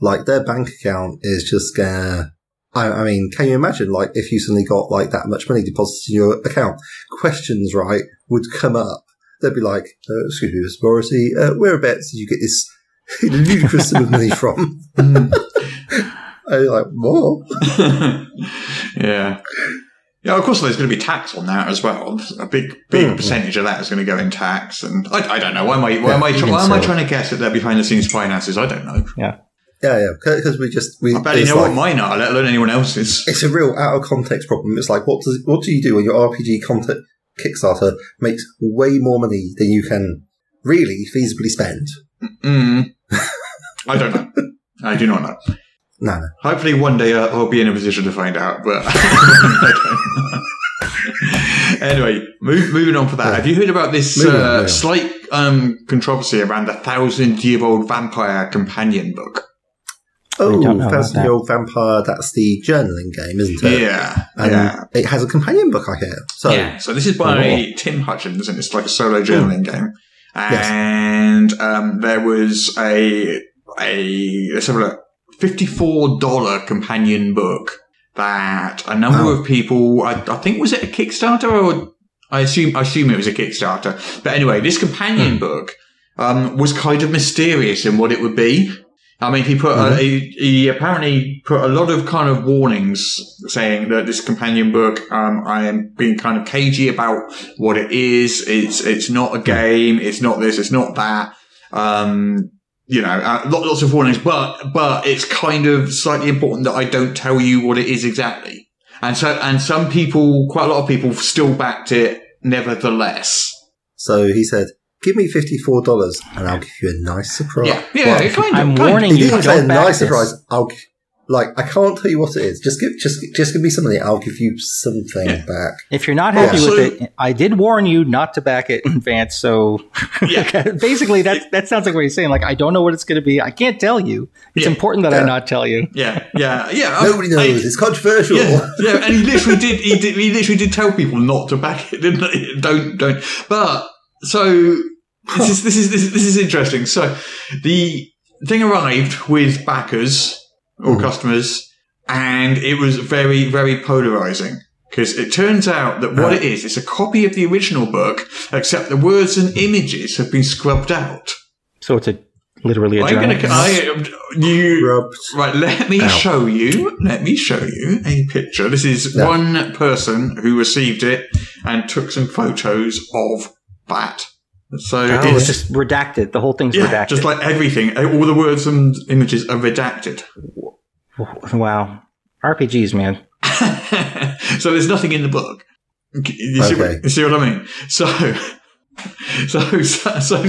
like their bank account is just gonna. I, I mean, can you imagine, like, if you suddenly got like that much money deposited in your account? Questions, right, would come up. They'd be like, uh, "Excuse me, Mr. Morrissey, uh, whereabouts did you get this <laughs> ludicrous sum of money from?" <laughs> and you're like, "What?" <laughs> yeah. Yeah, of course, there's going to be tax on that as well. A big, big Mm. percentage of that is going to go in tax, and I, I don't know. Why am I, why Yeah, am I, even why am I trying to guess at their behind the scenes finances? I don't know. Yeah, yeah, yeah. because we just we. I barely know like- what mine are, let alone anyone else's. it's a real out of context problem. It's like, what does what do you do when your RPG content Kickstarter makes way more money than you can really feasibly spend? Mm. <laughs> I don't know. I do not know. No, no. Hopefully, one day uh, I'll be in a position to find out. But I don't know. anyway, move, moving on for that. Yeah. Have you heard about this Moving on, uh, slight um, controversy around the thousand-year-old vampire companion book? Oh, don't know about Thousand Year Old Vampire, that's the journaling game, isn't it? Yeah, And yeah, it has a companion book, I hear. So, yeah. So this is by Oh. Tim Hutchings, and it's like a solo journaling game. Yes. And um, there was a a let's have a look, fifty-four dollar companion book that a number Wow. of people, I, I think, was it a Kickstarter or I assume I assume it was a Kickstarter. But anyway, this companion book um, was kind of mysterious in what it would be. I mean, he put a, he, he apparently put a lot of kind of warnings saying that this companion book, um, I am being kind of cagey about what it is. It's it's not a game. It's not this. It's not that. Um, you know, uh, lot- lots of warnings, but but it's kind of slightly important that I don't tell you what it is exactly. And so and some people, quite a lot of people, still backed it nevertheless. so he said, "Give me fifty four dollars, and I'll give you a nice surprise." Yeah, yeah, Well, it kind of. I'm kind of- warning he you. didn't say a nice this. surprise. I'll gi- like I can't tell you what it is. Just give just just give me something. I'll give you something Yeah. back. If you're not happy Yeah. with So- it, I did warn you not to back it in advance. So Yeah. <laughs> basically, that that sounds like what he's saying. Like, I don't know what it's going to be. I can't tell you. It's Yeah. important that I not tell you. Yeah, yeah, yeah. <laughs> I- Nobody knows. I- it's controversial. yeah, yeah, and he literally did. He did. He literally did tell people not to back it. Didn't he? Don't, don't. But so this is this is this is, this is interesting. So the thing arrived with backers or mm. customers, and it was very, very polarizing. Because it turns out that what it is, it's a copy of the original book, except the words and images have been scrubbed out. So it's a literally a I'm gonna, I, you. Right, let me Ow. show you. Let me show you a picture. This is Yeah. one person who received it and took some photos of that. So Oh, it's it's just redacted. The whole thing's yeah, redacted. just like everything. All the words and images are redacted. wow. RPGs, man. <laughs> so there's nothing in the book. You see, Okay. you see what I mean? So, so, so, so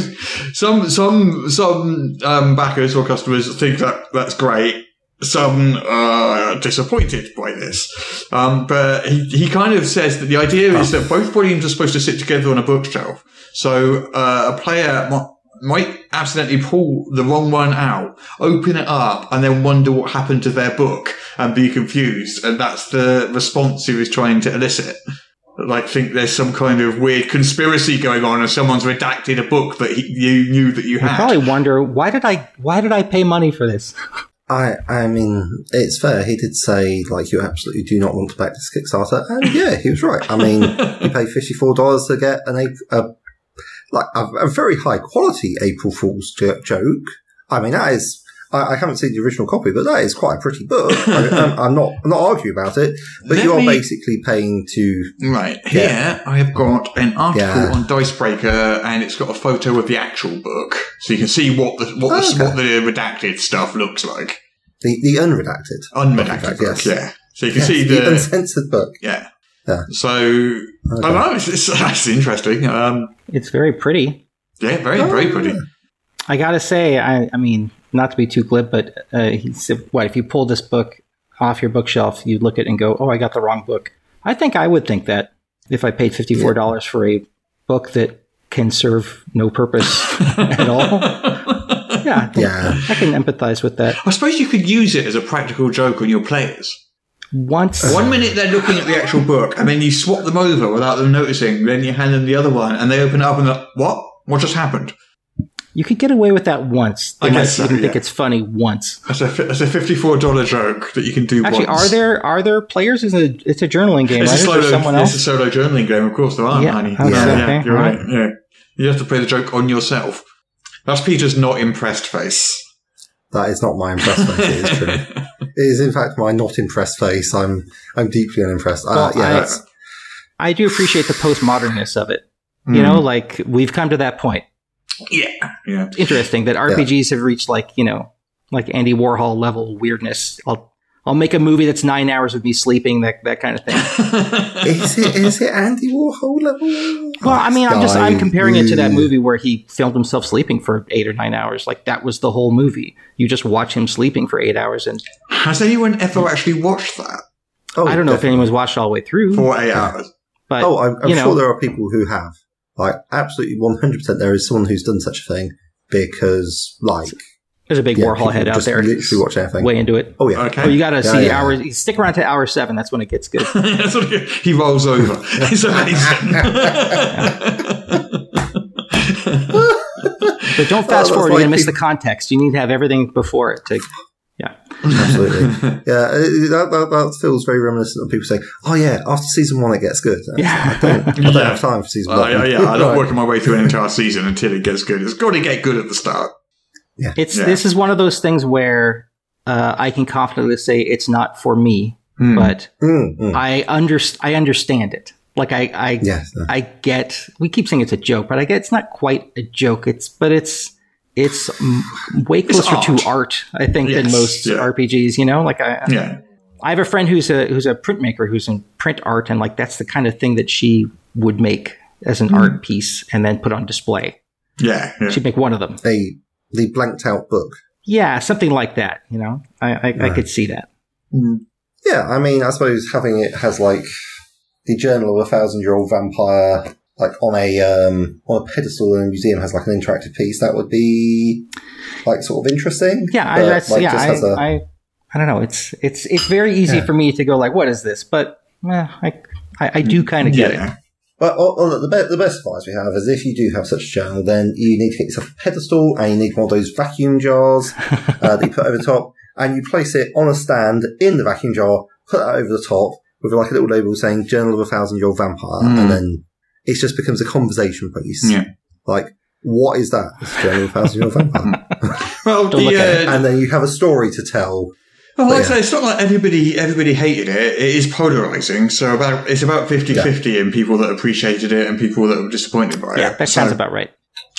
some some some um, backers or customers think that that's great. Some are disappointed by this, um, but he, he kind of says that the idea is that both volumes are supposed to sit together on a bookshelf. So uh, a player might, might accidentally pull the wrong one out, open it up, and then wonder what happened to their book and be confused. And that's the response he was trying to elicit. Like, think there's some kind of weird conspiracy going on, and someone's redacted a book that he, you knew that you You had. probably wonder why did I why did I pay money for this? <laughs> I, I mean, it's fair. He did say, like, you absolutely do not want to back this Kickstarter. And yeah, he was right. I mean, you pay $54 to get an uh, like, a, a very high quality April Fool's joke. I mean, that is, I, I haven't seen the original copy, but that is quite a pretty book. <laughs> I, I'm, I'm not, I'm not arguing about it, but Let you are me- basically paying to, Right here, I have got an article Yeah. on Dicebreaker, and it's got a photo of the actual book, so you can see what the what, the, Okay. what the redacted stuff looks like. the, the unredacted. Unredacted book, yes. yeah. So you can Yes, see the the uncensored book. yeah. Yeah. So I don't know. It's, it's, that's interesting. Um, It's very pretty. yeah, very Oh, very pretty. I gotta say, I, I mean, not to be too glib, but uh, he said, "What if you pull this book off your bookshelf? You look at it and go, oh, I got the wrong book.' I think I would think that if I paid fifty four dollars for a book that can serve no purpose <laughs> at all. Yeah, I, Yeah. I can empathize with that. I suppose you could use it as a practical joke on your players. Once, One minute they're looking at the actual book, and then you swap them over without them noticing. Then you hand them the other one, and they open it up and they're, what? What just happened? You could get away with that once. They I might guess so, even think yeah. it's funny once. That's a that's a fifty four dollar joke that you can do. Actually, once. are there are there players? It's a it's a journaling game, It's right? a Is solo. there someone It's a solo journaling game. Of course, there are. Yeah, honey. okay, yeah, okay, you're right. right. Yeah, you have to play the joke on yourself. That's Peter's not impressed face. That is not my impressed face. It is true. <laughs> It is in fact my not impressed face. I'm I'm deeply unimpressed. Uh, yeah, I- I do appreciate the postmodernness of it. You know, like we've come to that point. Yeah, yeah. Interesting that RPGs have reached like you know, like Andy Warhol level weirdness. I'll I'll make a movie that's nine hours of me sleeping, that that kind of thing. <laughs> is it is it Andy Warhol level? Well, I mean, I'm just I'm comparing it to that movie where he filmed himself sleeping for eight or nine hours. Like that was the whole movie. You just watch him sleeping for eight hours, and Has anyone ever actually watched that Oh, I don't know if anyone's watched all the way through. for eight hours? but Oh, I'm, I'm you sure there are people who have. Like, absolutely 100% there is someone who's done such a thing because, like, there's a big yeah, Warhol head out just there. literally watch anything. Way into it. Oh, yeah. Okay. Oh, you got to Yeah, see yeah. hours. Stick around to hour seven. That's when it gets good. <laughs> That's what he- he rolls over. It's amazing. <laughs> But don't oh, fast that's forward. You're gonna miss the context. You need to have everything before it. To yeah. Absolutely. <laughs> yeah, uh, that, that, that feels very reminiscent of people saying, oh, yeah, after season one it gets good. And Yeah. I don't, I don't Yeah. have time for season Uh, one. yeah, yeah, I'm not Right. working my way through an entire season until it gets good. It's got to get good at the start. Yeah. It's Yeah. this is one of those things where uh, I can confidently say it's not for me, Hmm. but Mm, mm. I under I understand it. Like I I Yes. uh, I get. We keep saying it's a joke, but I get it's not quite a joke. It's but it's it's mm, way closer art. to art, I think, than most yeah. RPGs. You know, like I Yeah. I have a friend who's a who's a printmaker who's in print art, and like that's the kind of thing that she would make as an art piece and then put on display. Yeah. yeah. She'd make one of them. A, the blanked out book. Yeah, something like that. You know, I I, I could see that. Yeah, I mean, I suppose having it has like the Journal of a Thousand Year Old Vampire, like on a um, on a pedestal in a museum, has like an interactive piece. That would be like sort of interesting. Yeah, I, that's like, yeah. just I, a- I I don't know. It's it's it's very <laughs> easy Yeah. for me to go like, what is this? But eh, I, I I do kind of get it. But on, on the, be- the best advice we have is if you do have such a journal, then you need to get yourself a pedestal and you need one of those vacuum jars <laughs> uh, that you put over the top. and you place it on a stand in the vacuum jar, put that over the top with like a little label saying "Journal of a Thousand Year Old Vampire," Mm. and then it just becomes a conversation piece. Yeah. Like, what is that? It's Journal of a Thousand Year Old Vampire. Well, the, uh, and then you have a story to tell. Well, like I Yeah. say, it's not like everybody everybody hated it. It is polarizing. So about it's about 50-50 in people that appreciated it and people that were disappointed by Yeah, it. Yeah, that So sounds about right.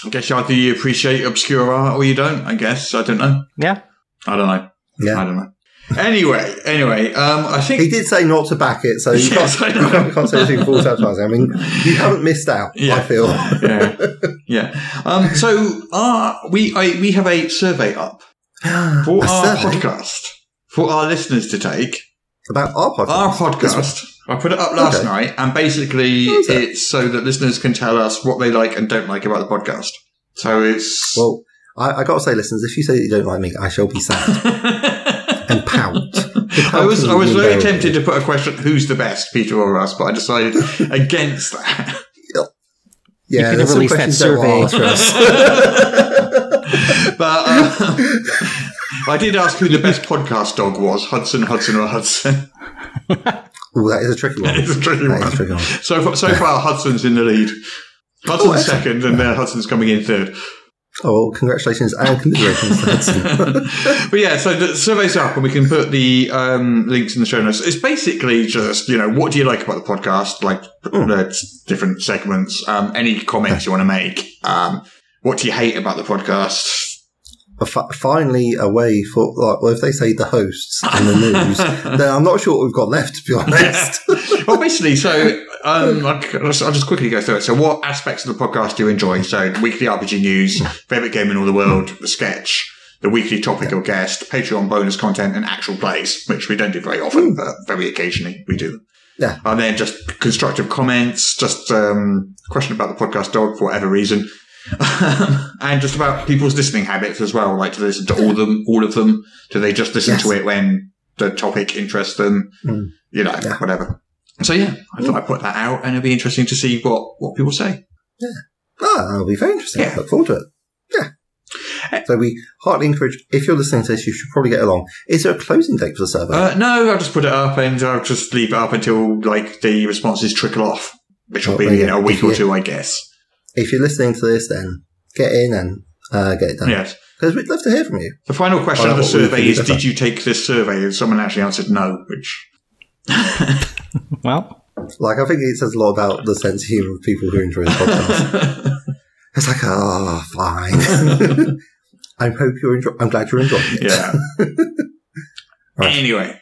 I guess either you appreciate obscure art or you don't. I guess I don't know. Yeah. I don't know. Yeah. I don't know. Anyway, anyway, um, I think He did say not to back it, so you, <laughs> Yes, can't, you can't, can't say anything false advertising. I mean, you haven't missed out, Yeah. I feel. yeah, yeah. Um, so uh, we I, we have a survey up <gasps> for A our survey? podcast for our listeners to take. About our podcast. Our podcast. I put it up last Okay. night, and basically it? it's so that listeners can tell us what they like and don't like about the podcast. So it's Well, I, I got to say, listeners, if you say that you don't like me, I shall be sad <laughs> pout. <laughs> The I was I was very tempted to put a question: Who's the best, Peter or us? But I decided <laughs> against that. Yeah, You could release that survey. <laughs> But uh, I did ask who the best podcast dog was: Hudson, Hudson, or Hudson. Ooh, that is a tricky one. It's a tricky That one. is a tricky one. So far, so far, Hudson's in the lead. Hudson's Oh, second, and then Hudson's coming in third. Oh, well, congratulations and commiserations to <laughs> Hudson. <laughs> but yeah, so the survey's up, and we can put the um, links in the show notes. It's basically just you know what do you like about the podcast, like the different segments, um, any comments you want to make. Um, what do you hate about the podcast? Finally, a way for, like, well, if they say the hosts and the news, <laughs> then I'm not sure what we've got left, to be honest. <laughs> well, basically, so um, I'll just, I'll just quickly go through it. So, what aspects of the podcast do you enjoy? So, weekly RPG news, favorite game in all the world, the sketch, the weekly topic or guest, Patreon bonus content, and actual plays, which we don't do very often, but very occasionally we do. Yeah. And then just constructive comments, just um, question about the podcast dog for whatever reason. <laughs> and just about people's listening habits as well. Like, do they listen to all of them? All of them? Do they just listen Yes. to it when the topic interests them? Mm. You know, Yeah. whatever. So yeah, I thought I'd put that out, and it'll be interesting to see what what people say. Yeah ah, that'll be very interesting. Yeah. Look forward to it. Yeah. So we heartily encourage, if you're listening to this, you should probably get along. Is there a closing date for the survey? Uh, no, I'll just put it up, and I'll just leave it up until like the responses trickle off, which will Well, be in a week or two, I guess. If you're listening to this, then get in and uh, get it done. Yes. Because we'd love to hear from you. The final question Oh, of the survey is: Did you take this survey? And someone actually answered no, which <laughs> Well, Like, I think it says a lot about the sense of humour of people who enjoy the podcast. <laughs> it's like, ah, fine. <laughs> I hope you're enjoying I'm glad you're enjoying it. yeah. Right. Anyway,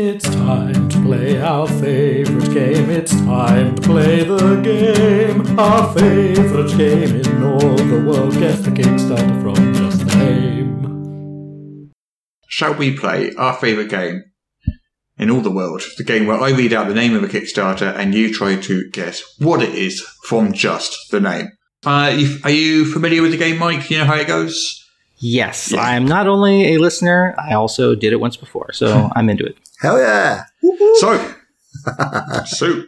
It's time to play our favorite game. It's time to play the game. Our favorite game in all the world. Guess the Kickstarter from just the name. shall we play our favourite game in all the world? The game where I read out the name of a Kickstarter and you try to guess what it is from just the name. Uh, are you familiar with the game, Mike? You know how it goes? Yes, Yeah. I'm not only a listener, I also did it once before, so <laughs> I'm into it. Hell yeah. So, <laughs> so,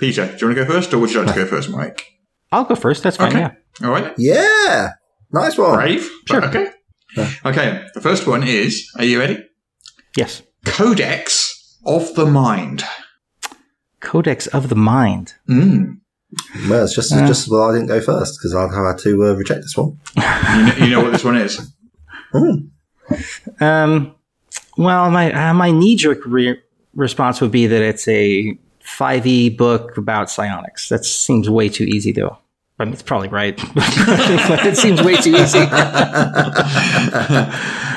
Peter, do you want to go first or would you like to go first, Mike? I'll go first. That's fine. Okay. Yeah. All right. Yeah. Nice one. Brave. Sure. Okay. Yeah. Okay. The first one is, are you ready? Yes. Codex of the Mind. Codex of the Mind. Mm. Well, it's just, Yeah. just well, I didn't go first because I'd have had to uh, reject this one. You, know, you know what this one is? Um, well, my uh, my knee jerk re- response would be that it's a 5e book about psionics. That seems way too easy, though. I mean, it's probably right, but <laughs> it seems way too easy. <laughs>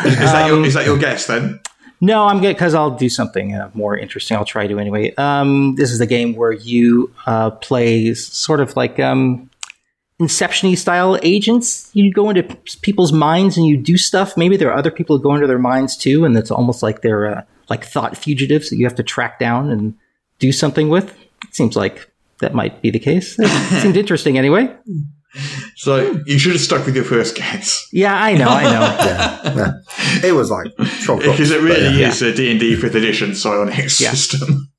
Is that your is that your guess then? No, I'm good because I'll do something uh, more interesting. I'll try to anyway. Um, this is the game where you uh, play sort of like um, Inception-y style agents. You go into people's minds and you do stuff. Maybe there are other people who go into their minds too, and it's almost like they're uh, like thought fugitives that you have to track down and do something with. It seems like that might be the case. It seemed interesting anyway. So you should have stuck with your first guess Yeah, I know, I know. <laughs> Yeah. yeah. It was like, because it really yeah. is a D and D fifth edition psionics Yeah. system.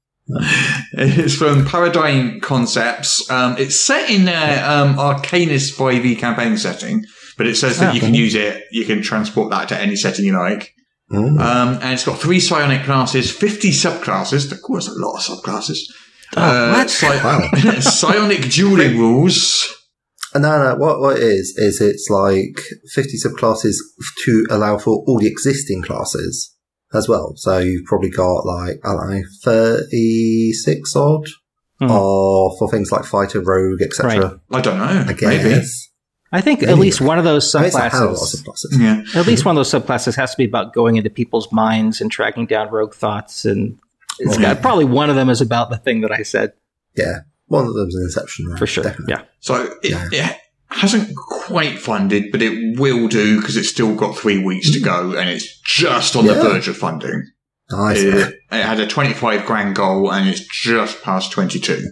it's from Paradigm Concepts. Um, it's set in their um, Arcanis 5e campaign setting, but it says that Oh, you can use it. You can transport that to any setting you like. Mm. Um, and it's got three psionic classes, 50 subclasses. Of course, a lot of subclasses. Oh, Uh, what? psi- Wow. <laughs> psionic dueling rules. And no, no, what, what it is, is it's like 50 subclasses to allow for all the existing classes as well. So you've probably got like, I don't know, 36 odd Hmm. or for things like fighter, rogue, etc. I don't know. I Maybe. I think at least one of those I mean, it's a hell of a lot of subclasses, subclasses. Yeah. at least one of those subclasses has to be about going into people's minds and tracking down rogue thoughts. And it's Well, got probably one of them is about the thing that I said Yeah. One of them's an Inception, right? for sure. Definitely. Yeah. So it, Yeah. it hasn't quite funded, but it will do because it's still got three weeks to go and it's just on the verge of funding. Nice. It, it had a 25 grand goal and it's just past 22.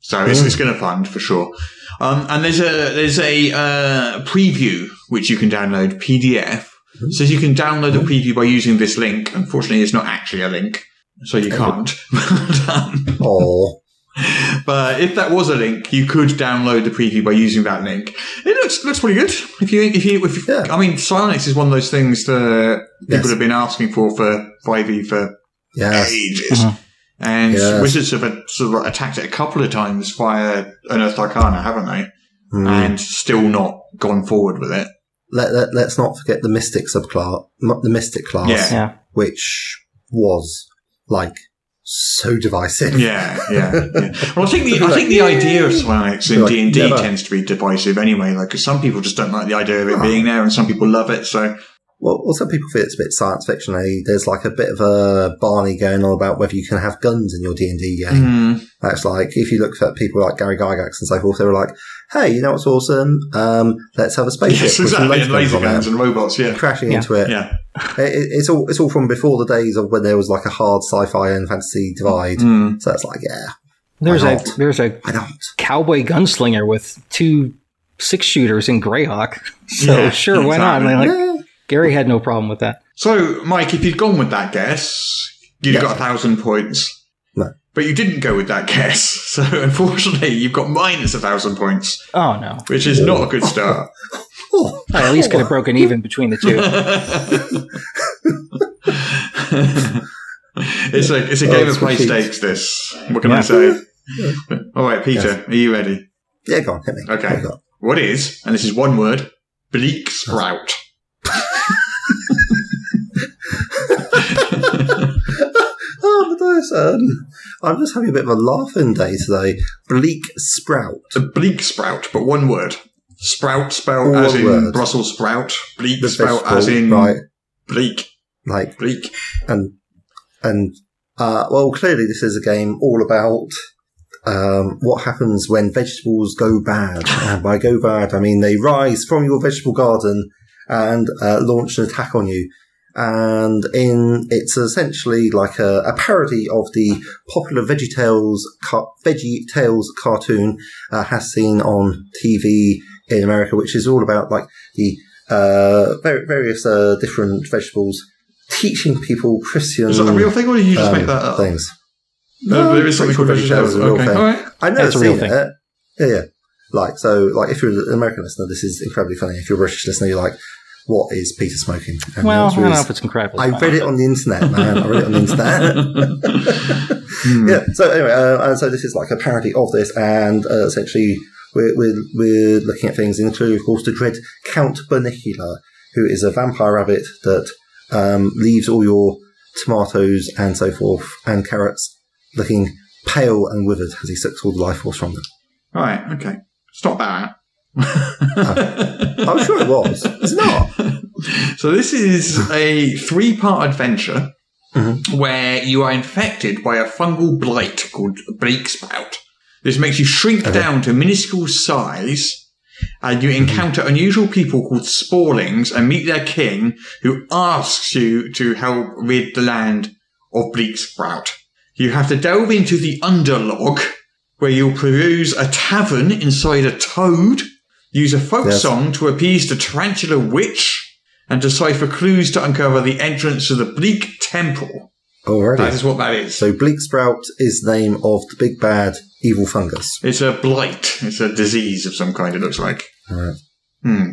So it's, Mm. it's going to fund for sure. Um, and there's a there's a uh, preview which you can download PDF. So you can download the preview by using this link. Unfortunately, it's not actually a link, so you can't. <laughs> Oh, <laughs> but if that was a link, you could download the preview by using that link. It looks looks pretty good. If you if you if you, Yeah. I mean, Psionics is one of those things that people Yes. have been asking for for five E for yes. ages. Mhm. And Yes. Wizards have sort of attacked it a couple of times via Unearthed Arcana, haven't they? Mm. And still not gone forward with it. Let, let, let's not forget the Mystic subclass, the Mystic class, Yeah. Yeah. which was like so divisive. Yeah, yeah, yeah. Well, I think the I think the idea of psionics in D and D tends to be divisive anyway. Like, 'cause some people just don't like the idea of it being there, and some people love it. So, Well, well, some people feel it's a bit science fiction. eh? There's like a bit of a Barney going on about whether you can have guns in your D and D game. mm, That's like if you look at people like Gary Gygax and so forth, they were like, "Hey, you know what's awesome? Um, let's have a spaceship yes, with some exactly. And laser on guns and robots. Yeah, crashing Yeah. into it. yeah. It- it- It's all it's all from before the days of when there was like a hard sci-fi and fantasy divide. Mm. So it's like, yeah, There's Why a there's a I don't. cowboy gunslinger with two six shooters in Greyhawk. <laughs> So Yeah, sure, why not? I mean, like Yeah. Gary had no problem with that. So, Mike, if you'd gone with that guess, you'd Yes. got a thousand points. No. But you didn't go with that guess, <laughs> so unfortunately, you've got minus a thousand points, Oh no! which is not a good start. Oh, <laughs> I at least could have broken even between the two. <laughs> it's a it's a Oh, game it's of high stakes. This. What can I Yeah. say? All right, Peter, are you ready? yeah, go on, hit me. Okay. What you got? What is, and this is one word, bleak sprout. Um, I'm just having a bit of a laughing day today. Bleak sprout. A bleak sprout, but one word. Sprout spelled All as in word. Brussels sprout. Bleak The vegetable, as in right? bleak. Like Bleak. and and uh, well, clearly this is a game all about um, what happens when vegetables go bad. and by go bad, I mean they rise from your vegetable garden and uh, launch an attack on you. And in it's essentially like a, a parody of the popular VeggieTales car- VeggieTales cartoon uh, has seen on TV in America, which is all about like the uh, various uh, different vegetables teaching people Christian Is that a real thing, or did you just um, make that up? things. No, there is something called Pretty sure VeggieTales. VeggieTales is a real Okay, thing. all right. I know it's a real seen thing. it. Yeah, yeah. Like so, like if you're an American listener, this is incredibly funny. If you're a British listener, you're like, "What is Peter smoking?" And Well, I don't know if it's incredible. I read it on the internet, man. I read it on the internet. Hmm. <laughs> <laughs> yeah. So anyway, uh, and so this is like a parody of this, and uh, essentially we're, we're we're looking at things, including of course the dread Count Bernicula, who is a vampire rabbit that um, leaves all your tomatoes and so forth and carrots looking pale and withered as he sucks all the life force from them. All right, okay. Stop that. I'm <laughs> sure it was. It's not. So this is a three-part adventure Mhm. where you are infected by a fungal blight called bleak sprout. This makes you shrink Okay. down to minuscule size, and you encounter unusual people called Sporlings and meet their king, who asks you to help rid the land of bleak sprout. You have to delve into the underlog, where you'll peruse a tavern inside a toad, use a folk Yes. song to appease the tarantula witch, and decipher clues to uncover the entrance to the Bleak Temple. That Already. is what that is. So bleak sprout is the name of the big bad evil fungus. It's a blight. It's a disease of some kind, it looks like. Alright. Hmm.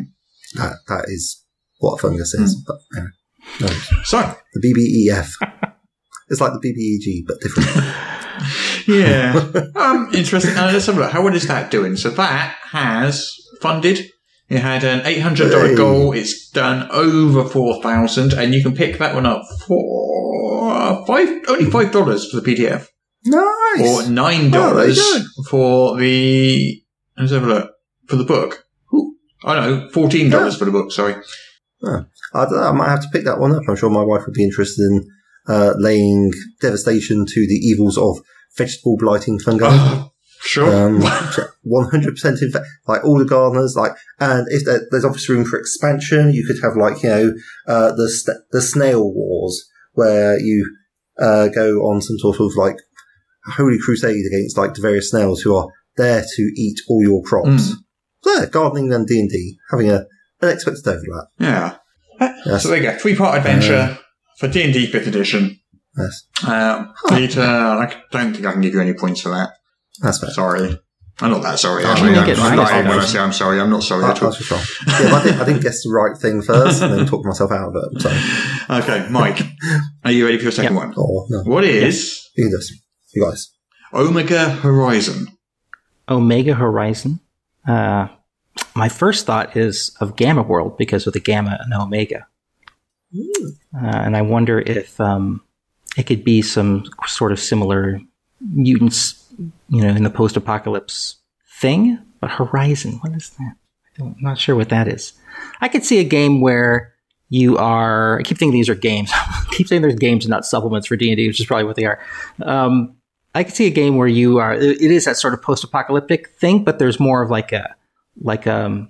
That that is what a fungus is. Hmm. But anyway. So, The BBEF. <laughs> it's like the BBEG, but different. <laughs> yeah. um, interesting. Now, let's have a look. How what is that doing? So that has funded. It had an eight hundred dollar Hey. goal. It's done over four thousand, and you can pick that one up for five, only five dollars for the PDF, nice. or nine Oh, dollars for the. Let's have a look for the book. Ooh, oh no, fourteen dollars for the book. Sorry. I don't know. I might have to pick that one up. I'm sure my wife would be interested in uh, laying devastation to the evils of vegetable blighting fungi. Oh, sure. Um, <laughs> 100% in fact, like all the gardeners, like, and if there, there's obviously room for expansion, you could have like, you know, uh, the, st- the snail wars where you, uh, go on some sort of like holy crusade against like the various snails who are there to eat all your crops. Mm. So yeah, gardening and D&D, having a unexpected overlap. yeah. Yes. So there you go. Three part adventure for D and D fifth edition. Yes. Um, Peter, I don't think I can give you any points for that. That's fair. Sorry. I'm not that sorry. Oh, actually. I'm, get I'm minus lying when I say I'm sorry. I'm not sorry I, at all. was just wrong. Yeah, I didn't, I didn't guess the right thing first and then talk myself out of it. So, <laughs> Okay, Mike, are you ready for your second Yeah. one? oh, no. What is You can do this. You guys. Omega Horizon? Omega Horizon. Uh, my first thought is of Gamma World because of the Gamma and Omega. Uh, and I wonder if um, it could be some sort of similar mutants, you know, in the post apocalypse thing. But Horizon, what is that? I don't, I'm not sure what that is. I could see a game where you are. I keep thinking these are games. <laughs> I keep saying there's games and not supplements for D and D, which is probably what they are. Um, I could see a game where you are. It is that sort of post-apocalyptic thing, but there's more of like a like um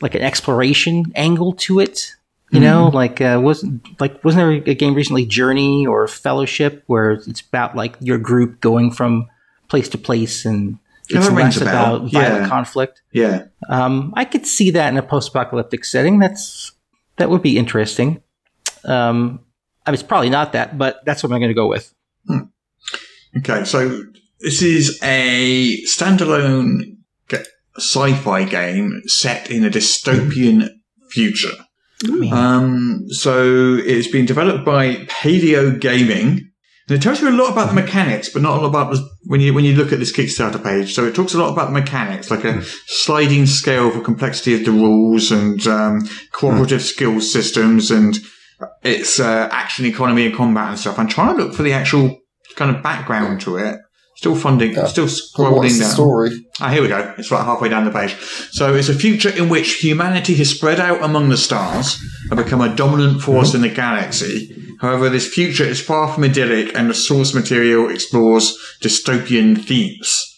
like an exploration angle to it. You know, like uh, wasn't like wasn't there a game recently, Journey or Fellowship, where it's about like your group going from place to place and it's less about violent Yeah. conflict. Yeah. Um, I could see that in a post-apocalyptic setting. That's that would be interesting. Um, I mean, it's probably not that, but that's what I'm going to go with. Okay, so this is a standalone sci-fi game set in a dystopian future. Um, so it's been developed by Paleo Gaming. And it tells you a lot about the mechanics, but not a lot about the, when you when you look at this Kickstarter page. So it talks a lot about the mechanics, like a sliding scale for complexity of the rules and um, cooperative skill systems, and its uh, action economy and combat and stuff. I'm trying to look for the actual kind of background to it. Still funding, Yeah. still scrolling what's the down. story? Ah, here we go. It's right halfway down the page. So it's a future in which humanity has spread out among the stars and become a dominant force in the galaxy. However, this future is far from idyllic and the source material explores dystopian themes.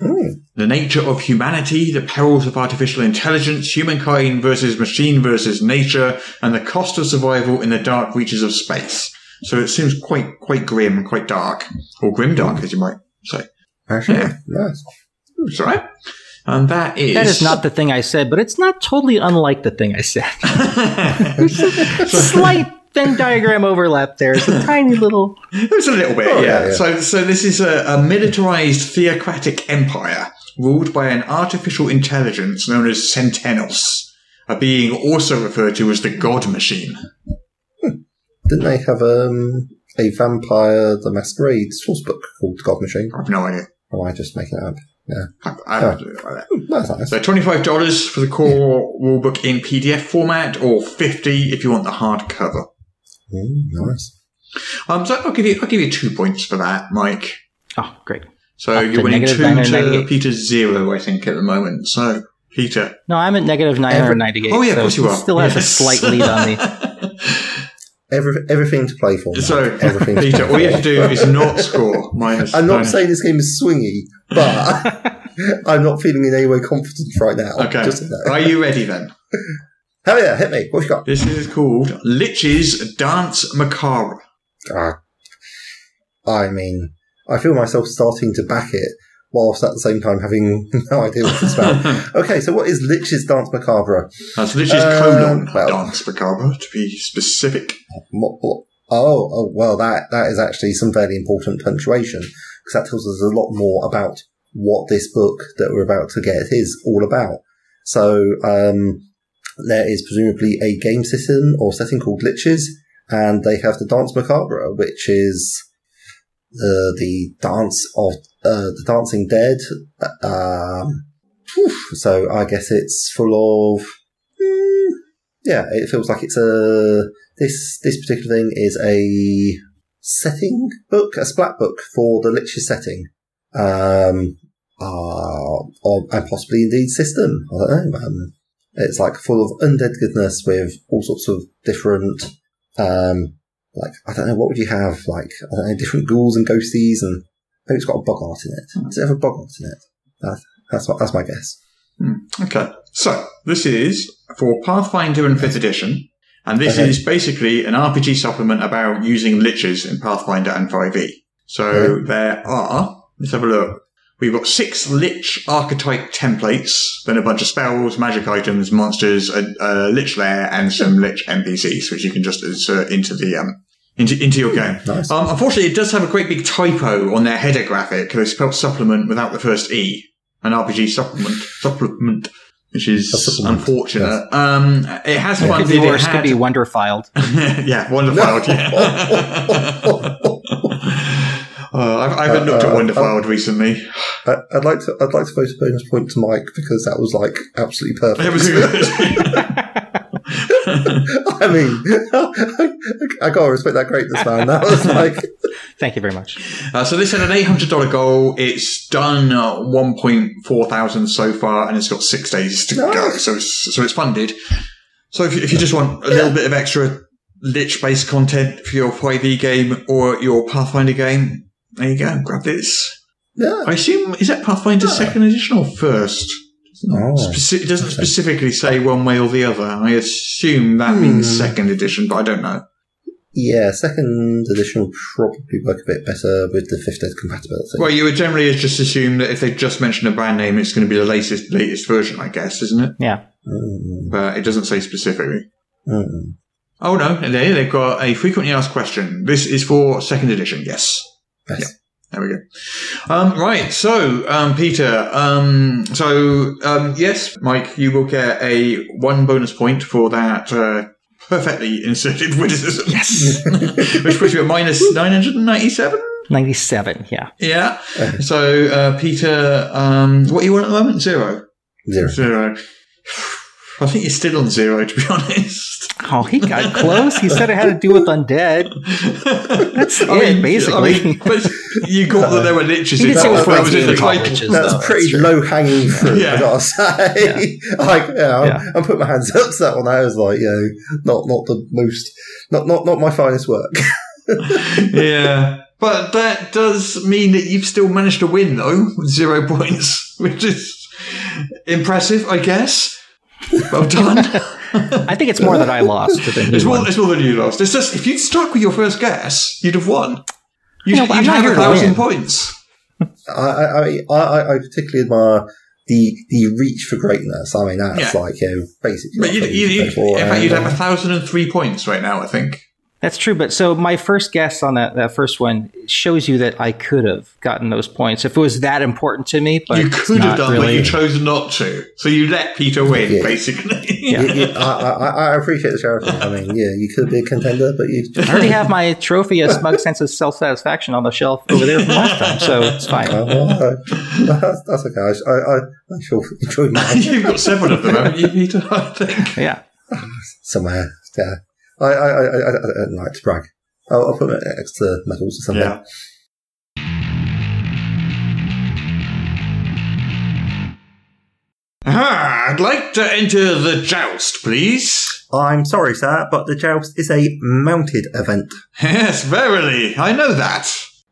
Hmm. The nature of humanity, the perils of artificial intelligence, humankind versus machine versus nature, and the cost of survival in the dark reaches of space. So it seems quite, quite grim, quite dark. Or grim dark, as you might say. Actually, Yeah. nice. It's all right. And that is. That is not the thing I said, but it's not totally unlike the thing I said. <laughs> <laughs> Slight Venn diagram overlap there. It's a <laughs> tiny little. There's a little bit, Oh, yeah. yeah, yeah. So, so this is a, a militarized theocratic empire ruled by an artificial intelligence known as Centenos, a being also referred to as the God Machine. Didn't they have um, a Vampire the Masquerade source book called God Machine? I have no idea. Or am I just making it up? Yeah. I, I, That's nice. So twenty-five dollars for the core rulebook in PDF format, or fifty if you want the hardcover. Mm, nice. Um, so I'll give you, I'll give you two points for that, Mike. Oh, great. So Up you're winning negative two to 998. Peter's zero, I think, at the moment. So Peter, No, I'm at negative 998. Oh, yeah, of so course you it are. Still has Yes. a slight lead on me. <laughs> Every, everything to play for. So, everything Peter, all you have to do is not score <laughs> minus. I'm not minus- saying this game is swingy, but <laughs> I'm not feeling in any way confident right now. Okay. Just so you know. Are you ready then? Hell yeah, hit me. What you got? This is called Lich's Dance Macabre. Ah, I mean, I feel myself starting to back it, whilst at the same time having <laughs> no idea what it's <laughs> about. okay, so what is Lich's Dance Macabre? That's Lich's Um, colon well- Dance Macabre, to be specific. Oh, oh, well, that that is actually some fairly important punctuation because that tells us a lot more about what this book that we're about to get is all about. So, um, there is presumably a game system or setting called Liches, and they have the Dance Macabre, which is the the dance of uh, the Dancing Dead. Um, so I guess it's full of. mm, yeah, it feels like it's a this this particular thing is a setting book, a splat book for the Lich's setting, um, uh, or, and possibly indeed system. I don't know. Um, it's like full of undead goodness with all sorts of different, um, like I don't know, what would you have? Like I don't know, different ghouls and ghosties, and I think it's got a boggart in it. Does it have a boggart in it? That, that's what, that's my guess. Okay, so this is for Pathfinder and 5th edition, and this Okay. is basically an RPG supplement about using liches in Pathfinder and 5e. So Okay. there are, let's have a look. We've got six lich archetype templates, then a bunch of spells, magic items, monsters, a, a lich lair, and some lich NPCs, which you can just insert into the um, into into your game. Nice. Um, unfortunately, it does have a great big typo on their header graphic. They spelled supplement without the first e. An RPG supplement, supplement, which is A supplement, unfortunate. Um, it has Could funded. be It worse. Could had, be Wonderfiled. <laughs> yeah, Wonderfiled. Yeah. <laughs> Uh, I've, I haven't looked at Uh, uh, Wonderfiled recently. I, I'd like to I'd like to vote a bonus point to Mike because that was like absolutely <laughs> perfect. It was good. <laughs> I mean, <laughs> I gotta respect that greatness, man. That was like, Thank you very much. Uh, so this had an eight hundred dollar goal. It's done uh, one point four thousand so far, and it's got six days to go. So it's, so it's funded. So if, if you just want a little bit of extra lich based content for your five E game or your Pathfinder game, there you go. Grab this. yeah. I assume is that Pathfinder second edition or first? Oh, Speci- it doesn't specifically say one way or the other. I assume that means Hmm. second edition, but I don't know. yeah. Second edition will probably work a bit better with the fifth ed compatibility. Well, you would generally just assume that if they just mention a brand name, it's going to be the latest latest version, I guess, isn't it? Yeah. Mm, But it doesn't say specifically. mm. Oh no, and there they've got a frequently asked question. This is for second edition. Yes, Yes. there we go. Um, right, so um, Peter, um, so um, yes, Mike, you will get a one bonus point for that uh, perfectly inserted <laughs> witticism. Yes. <laughs> which puts you at minus nine hundred and ninety-seven. 97. Yeah. Yeah. So uh, Peter, um, what are you on at the moment? Zero. Zero. Zero. <sighs> I think you're still on zero, to be <laughs> honest. Oh, he got close. He said it had to do with undead. That's it, basically. I mean, but you got that there were liches He in did say it that. was That was in the for title. That's though, pretty true. low hanging fruit, Yeah. I gotta say. <laughs> like, yeah, I'm, Yeah. I'm putting my hands up to that one. I was like, you know, not not the most, not not not my finest work. <laughs> yeah. But that does mean that you've still managed to win, though, with zero points, <laughs> which is impressive, I guess. Well done. <laughs> I think it's more that I lost than it's, more, it's more than you lost. It's just, if you'd stuck with your first guess, you'd have won. You'd, Yeah, but I'm you'd not have a thousand points. I, I, I, I I particularly admire the the reach for greatness. I mean, that's Yeah. like, you know, basically. But you'd, you'd, you'd, in fact, you'd have a uh, thousand and three points right now, I think. That's true. But so my first guess on that, that first one shows you that I could have gotten those points if it was that important to me. But you could have done, really. but you chose not to. So you let Peter win, Yeah. basically. Yeah. <laughs> you- you- I, I, I appreciate the charity. I mean, yeah, you could be a contender, but you I already have my trophy of smug sense of self satisfaction on the shelf over there from last time, so it's fine. Uh, well, uh, that's, that's okay. I, I, I shall enjoy mine You've got seven of them, haven't you, Peter? <laughs> I think. Yeah. somewhere. Yeah, I, I, I, I, I don't like to brag. I'll, I'll put it next to medals or something. Yeah. Ah, I'd like to enter the joust, please. I'm sorry, sir, but the joust is a mounted event. Yes, verily, I know that.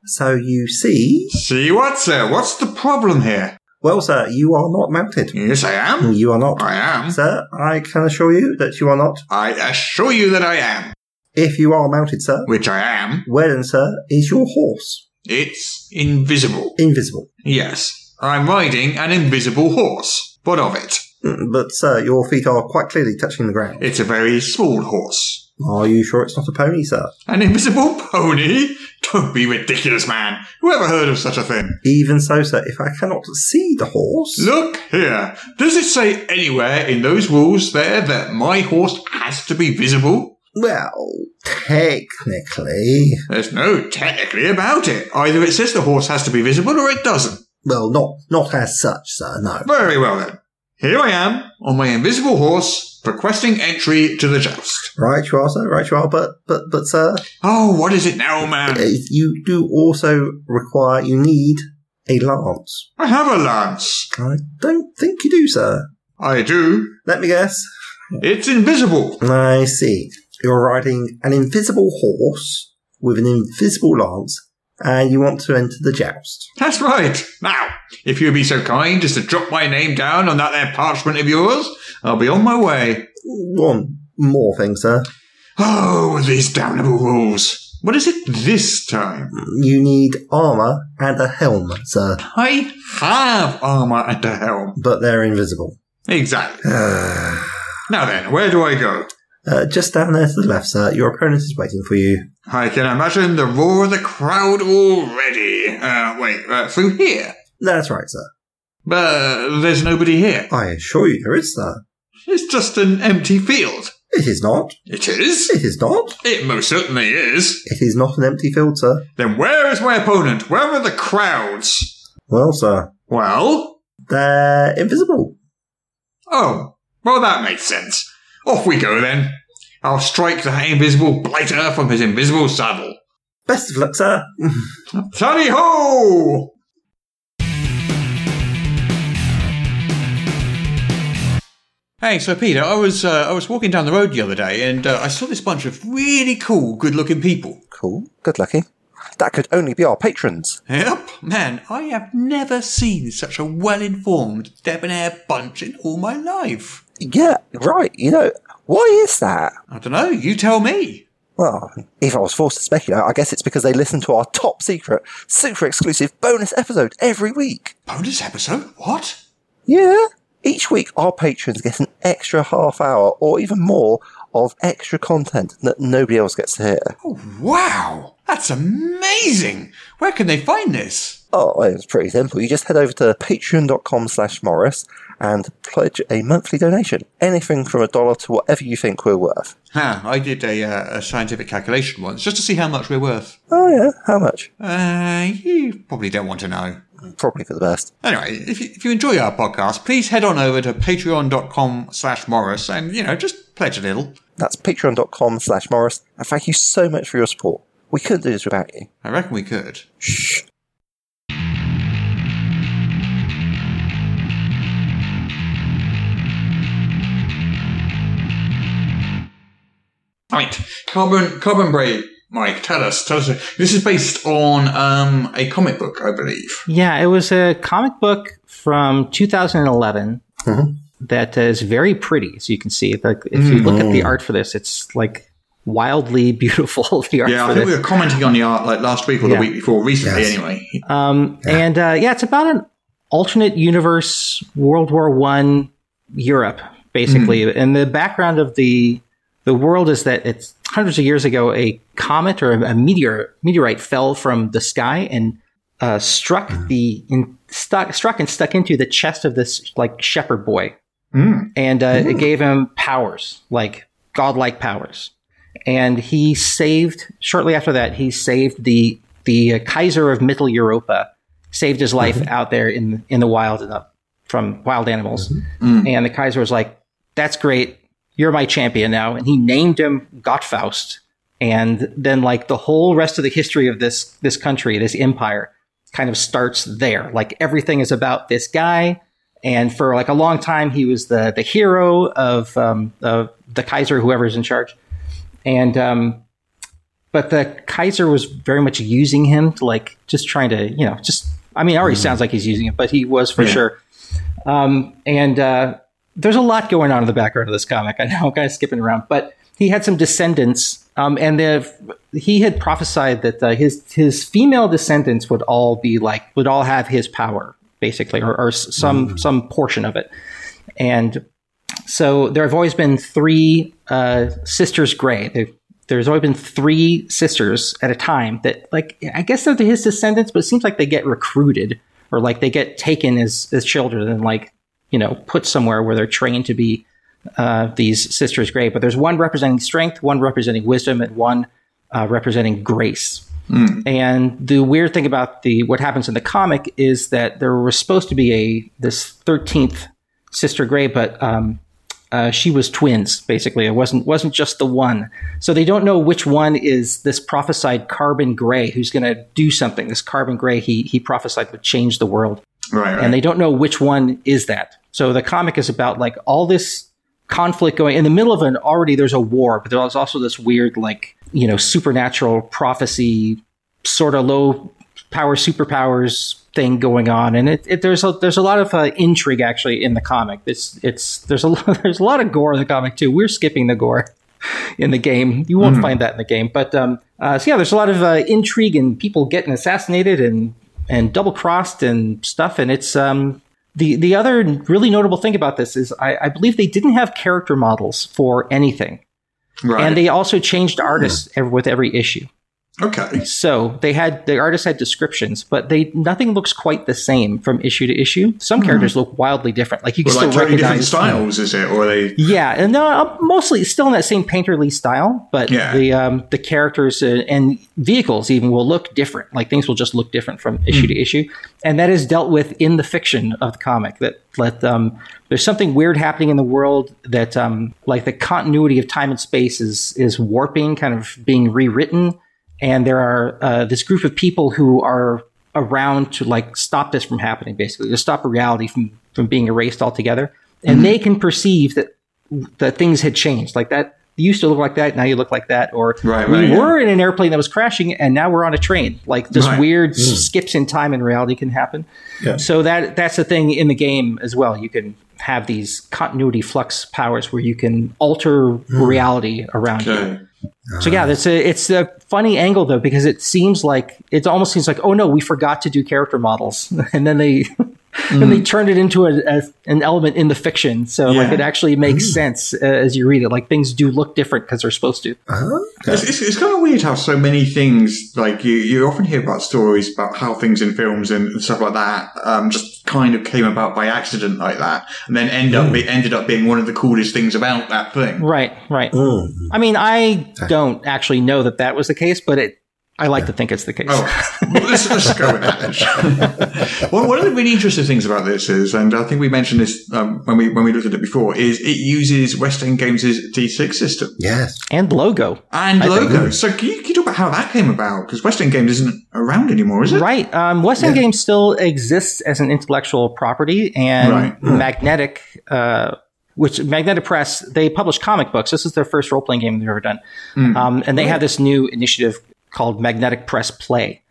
So you see, See what, sir? What's the problem here? Well, sir, you are not mounted. Yes, I am. You are not. I am. Sir, I can assure you that you are not. I assure you that I am. If you are mounted, sir, Which I am. where then, sir, is your horse? It's invisible. Invisible. Yes, I'm riding an invisible horse. What of it? Mm, But, sir, your feet are quite clearly touching the ground. It's a very small horse. Are you sure it's not a pony, sir? An invisible pony? Don't be ridiculous, man. Who ever heard of such a thing? Even so, sir, if I cannot see the horse, Look here. Does it say anywhere in those rules there that my horse has to be visible? Well, technically, There's no technically about it. Either it says the horse has to be visible or it doesn't. well, not not as such, sir. No. Very well then. Here I am on my invisible horse, requesting entry to the joust. Right, you are, sir. Right, you are. But but but, sir, Oh, what is it now, man? uh, you do also require. You need a lance. I have a lance. I don't think you do, sir. I do. Let me guess. It's invisible. I see. You're riding an invisible horse with an invisible lance, and you want to enter the joust. That's right. Now, if you'd be so kind as to drop my name down on that there parchment of yours, I'll be on my way. One more thing, sir. Oh, these damnable rules. What is it this time? You need armor and a helm, sir, I have armor and a helm. but they're invisible. Exactly. <sighs> Now then, where do I go? Just down there to the left, sir. Your opponent is waiting for you. I can imagine the roar of the crowd already. Uh, wait, uh, through here? That's right, sir. But there's nobody here. I assure you there is, sir. It's just an empty field. It is not. It is? It is not. It most certainly is. It is not an empty field, sir. Then where is my opponent? Where are the crowds? Well, sir, Well? they're invisible. Oh, well that makes sense. Off we go then. I'll strike the invisible blighter from his invisible saddle. Best of luck, sir. <laughs> Tally ho! Hey, so Peter, I was uh, I was walking down the road the other day, and uh, I saw this bunch of really cool, good-looking people. Cool. Good lucky. That could only be our patrons. Yep, man, I have never seen such a well-informed, debonair bunch in all my life. Yeah, right. You know, why is that? I don't know. You tell me. Well, if I was forced to speculate, I guess it's because they listen to our top secret, super exclusive bonus episode every week. Bonus episode? What? Yeah. Each week, our patrons get an extra half hour or even more of extra content that nobody else gets to hear. Oh, wow! That's amazing! Where can they find this? Oh, it's pretty simple. You just head over to patreon.com slash Morrus and pledge a monthly donation. Anything from a dollar to whatever you think we're worth. Huh, I did a, uh, a scientific calculation once just to see how much we're worth. Oh, yeah. How much? Uh, you probably don't want to know. Probably for the best. Anyway, if you, if you enjoy our podcast, please head on over to patreon.com slash Morrus and, you know, just pledge a little. That's patreon.com slash Morrus. And thank you so much for your support. We couldn't do this without you. I reckon we could. Shh. Right, Carbon Carbon Braid, Mike, tell us, tell us. This is based on um, a comic book, I believe. Yeah, it was a comic book from 2011 that is very pretty, as you can see. Like, if you look at the art for this, it's like wildly <laughs> beautiful. The art Yeah, for I think this. we were commenting on the art like last week or Yeah. the week before, recently Yes. anyway. Um, And uh, yeah, it's about an alternate universe World War One Europe, basically. And the background of the the world is that it's hundreds of years ago a comet or a meteor meteorite fell from the sky and uh, struck the in, stuck struck and stuck into the chest of this like shepherd boy, and uh, it gave him powers like godlike powers. And he saved shortly after that he saved the the uh, kaiser of Mittel Europa saved his life out there in in the wild uh, from wild animals. And the kaiser was like that's great you're my champion now. And he named him Gottfaust. And then like the whole rest of the history of this this country this empire kind of starts there. Like everything is about this guy. And for like a long time he was the the hero of um, of the kaiser whoever's in charge. And um, but the Kaiser was very much using him to like just trying to you know just I mean it already sounds like he's using it, but he was for sure. Um, and uh, there's a lot going on in the background of this comic. I know I'm kind of skipping around, but he had some descendants, um, and he had prophesied that uh, his his female descendants would all be like would all have his power basically, or, or some some portion of it, and so there have always been three uh, sisters Grey. They've, there's always been three sisters at a time that, like, I guess they're his descendants, but it seems like they get recruited or like they get taken as as children and like you know put somewhere where they're trained to be uh, these sisters Grey, but there's one representing strength, one representing wisdom, and one uh, representing grace. And the weird thing about the what happens in the comic is that there was supposed to be a this thirteenth sister Grey, but um, uh, she was twins. Basically, it wasn't wasn't just the one. So they don't know which one is this prophesied Carbon Grey who's going to do something. This Carbon Grey he he prophesied would change the world Right, right. and they don't know which one is that. So the comic is about like all this conflict going in the middle of an already there's a war, but there's also this weird like you know supernatural prophecy sort of low power superpowers thing going on, and it, it there's a there's a lot of uh, intrigue actually in the comic. It's it's there's a lot, <laughs> there's a lot of gore in the comic too. We're skipping the gore in the game. You won't find that in the game, but um, uh, so yeah, there's a lot of uh, intrigue and people getting assassinated and and double crossed and stuff. And it's um, the the other really notable thing about this is I, I believe they didn't have character models for anything, right. and they also changed artists hmm. ev- with every issue. Okay. So they had the artists had descriptions, but they nothing looks quite the same from issue to issue. Some characters look wildly different. Like you can Well, like still totally different recognize styles, is it? Or they? yeah, and uh, mostly still in that same painterly style, but Yeah. the um, the characters uh, and vehicles even will look different. Like things will just look different from issue to issue, and that is dealt with in the fiction of the comic. That let um, there's something weird happening in the world that um, like the continuity of time and space is is warping, kind of being rewritten, and there are uh, this group of people who are around to like stop this from happening, basically to stop reality from from being erased altogether, and mm-hmm. they can perceive that that things had changed. Like that you used to look like that, now you look like that. Or Right, we right, yeah. were in an airplane that was crashing, and now we're on a train. Like this Right. weird mm. skips in time and reality can happen. Yeah. So that that's the thing in the game as well. You can have these continuity flux powers where you can alter mm. reality around you. Okay. So yeah, it's a it's a funny angle though because it seems like it almost seems like oh no we forgot to do character models <laughs> and then they <laughs> and they turned it into a, a an element in the fiction so like it actually makes sense uh, as you read it like things do look different because they're supposed to. It's, it's, it's kind of weird how so many things, like you, you often hear about stories about how things in films and stuff like that, um, just kind of came about by accident like that, and then end up it ended up being one of the coolest things about that thing. Right, right. Mm. I mean, I don't actually know that that was the case, but it I like to think it's the case. Oh, well, let's, let's go with that. <laughs> one, one of the really interesting things about this is, and I think we mentioned this um, when we when we looked at it before, is it uses West End Games' D6 system Yes. And logo. and I think- logo. So can you, can you talk about how that came about? Because West End Games isn't around anymore, is it? Right. Um, West End Games still exists as an intellectual property, and Right. Magnetic, uh, which Magnetic Press, they publish comic books. This is their first role playing game they've ever done, um, and they have this new initiative called Magnetic Press Play,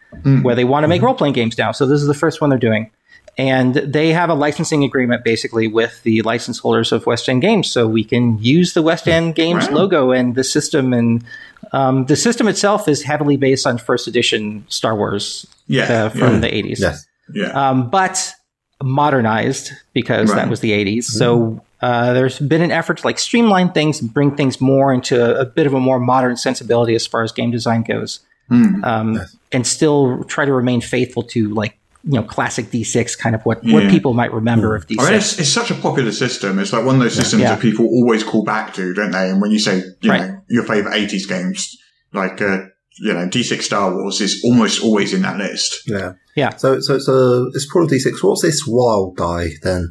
where they want to make role playing games now. So this is the first one they're doing. And they have a licensing agreement basically with the license holders of West End Games, so we can use the West End Games Wow. logo and the system. And um, the system itself is heavily based on first edition Star Wars Yeah, uh, from yeah. the 80s. Yes. Yeah. Um, but modernized because Right. that was the 80s. So uh, there's been an effort to like streamline things and bring things more into a bit of a more modern sensibility as far as game design goes. Hmm. Um, And still try to remain faithful to like, you know, classic D6, kind of what, what people might remember of D6. I mean, it's, it's such a popular system. It's like one of those systems Yeah. that people always call back to, don't they? And when you say, you Right. know, your favorite 80s games, like, uh, you know, D6 Star Wars is almost always in that list. Yeah. Yeah. So, so it's a it's probably D6. What's this wild die then?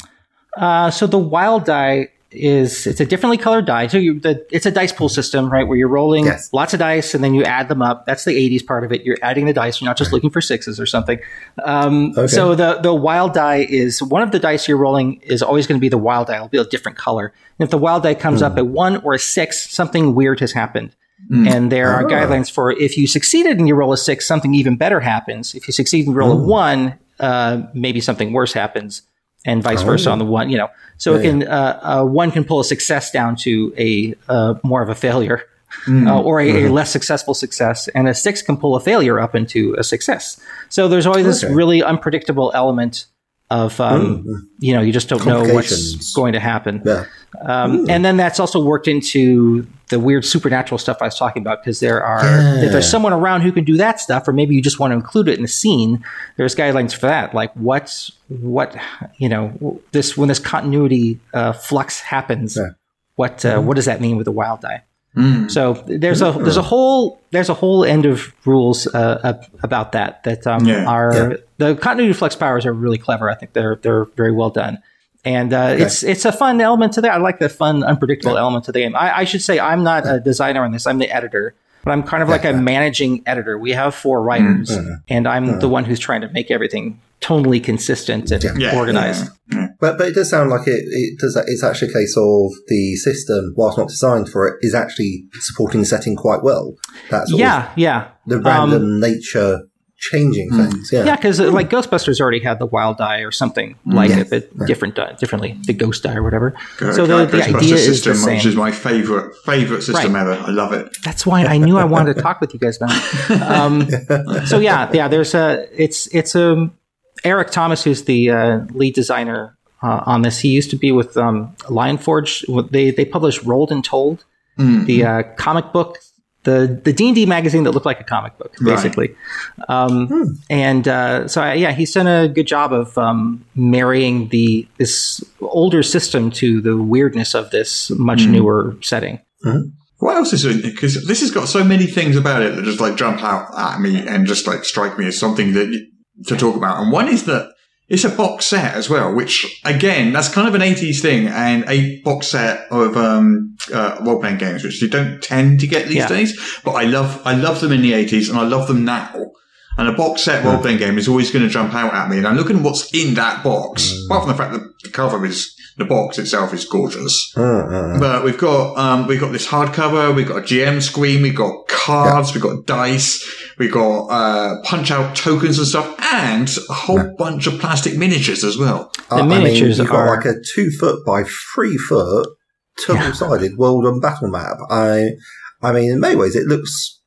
Uh, so the wild die is it's a differently colored die. So you, the, it's a dice pool system, right? Where you're rolling Yes. lots of dice and then you add them up. That's the 80s part of it. You're adding the dice. You're not just looking for sixes or something. Um, Okay. So the the wild die is one of the dice you're rolling is always going to be the wild die. It'll be a different color. And if the wild die comes up at one or a six, something weird has happened. And there are Ah. guidelines for if you succeeded and you roll a six, something even better happens. If you succeed and roll a one, uh, maybe something worse happens, and vice versa on the one. You know, so it can uh, uh, one can pull a success down to a uh, more of a failure, uh, or a, a less successful success, and a six can pull a failure up into a success. So there's always this really unpredictable element of um, you know you just don't know what's going to happen. Yeah. Um, and then that's also worked into the weird supernatural stuff I was talking about because there are Yeah. if there's someone around who can do that stuff, or maybe you just want to include it in the scene. There's guidelines for that, like what's what you know this when this continuity uh, flux happens. Yeah. what uh, what does that mean with the wild die? Mm. So there's a there's a whole there's a whole end of rules uh, about that that um, Yeah. are the continuity flux powers are really clever. I think they're they're very well done, and uh, it's it's a fun element to that. I like the fun unpredictable element to the game. I, I should say I'm not a designer on this. I'm the editor, but I'm kind of like a managing editor. We have four writers, and I'm the one who's trying to make everything tonally consistent and Yeah, organized. yeah. But but it does sound like it, it does. It's actually a case of the system, whilst not designed for it, is actually supporting the setting quite well. That's Yeah, yeah. the Um, random nature changing things. Yeah, Yeah, because like Ghostbusters already had the wild die or something like Yeah. it, but different die, differently, the ghost die or whatever. Go- so the, the Ghostbusters idea is system, the which is my favorite favorite system Right. ever. I love it. That's why I knew I wanted to talk with you guys about. it. <laughs> Um, so yeah, yeah. There's a it's it's um Eric Thomas who's the uh, lead designer uh, on this. He used to be with um, Lionforge. They they published Rolled and Told, Mm. the uh, comic book, the the D and D magazine that looked like a comic book, Right. basically. Um, And uh, so I, yeah, he's done a good job of um, marrying the this older system to the weirdness of this much newer setting. What else is it? Because this has got so many things about it that just like jump out at me and just like strike me as something that to talk about. And one is that it's a box set as well, which again, that's kind of an 80s thing and a box set of, um, uh, role playing games, which you don't tend to get these Yeah. days. But I love, I love them in the 80s and I love them now. And a box set role playing game is always going to jump out at me. And I'm looking at what's in that box, apart from the fact that the cover is, the box itself is gorgeous. Uh, uh, But we've got um, we've got this hardcover, we've got a GM screen, we've got cards, we've got dice, we've got uh, punch out tokens and stuff, and a whole bunch of plastic miniatures as well. uh, I miniatures mean, you've got like a two foot by three foot double sided world and battle map. I, I mean, in many ways, it looks.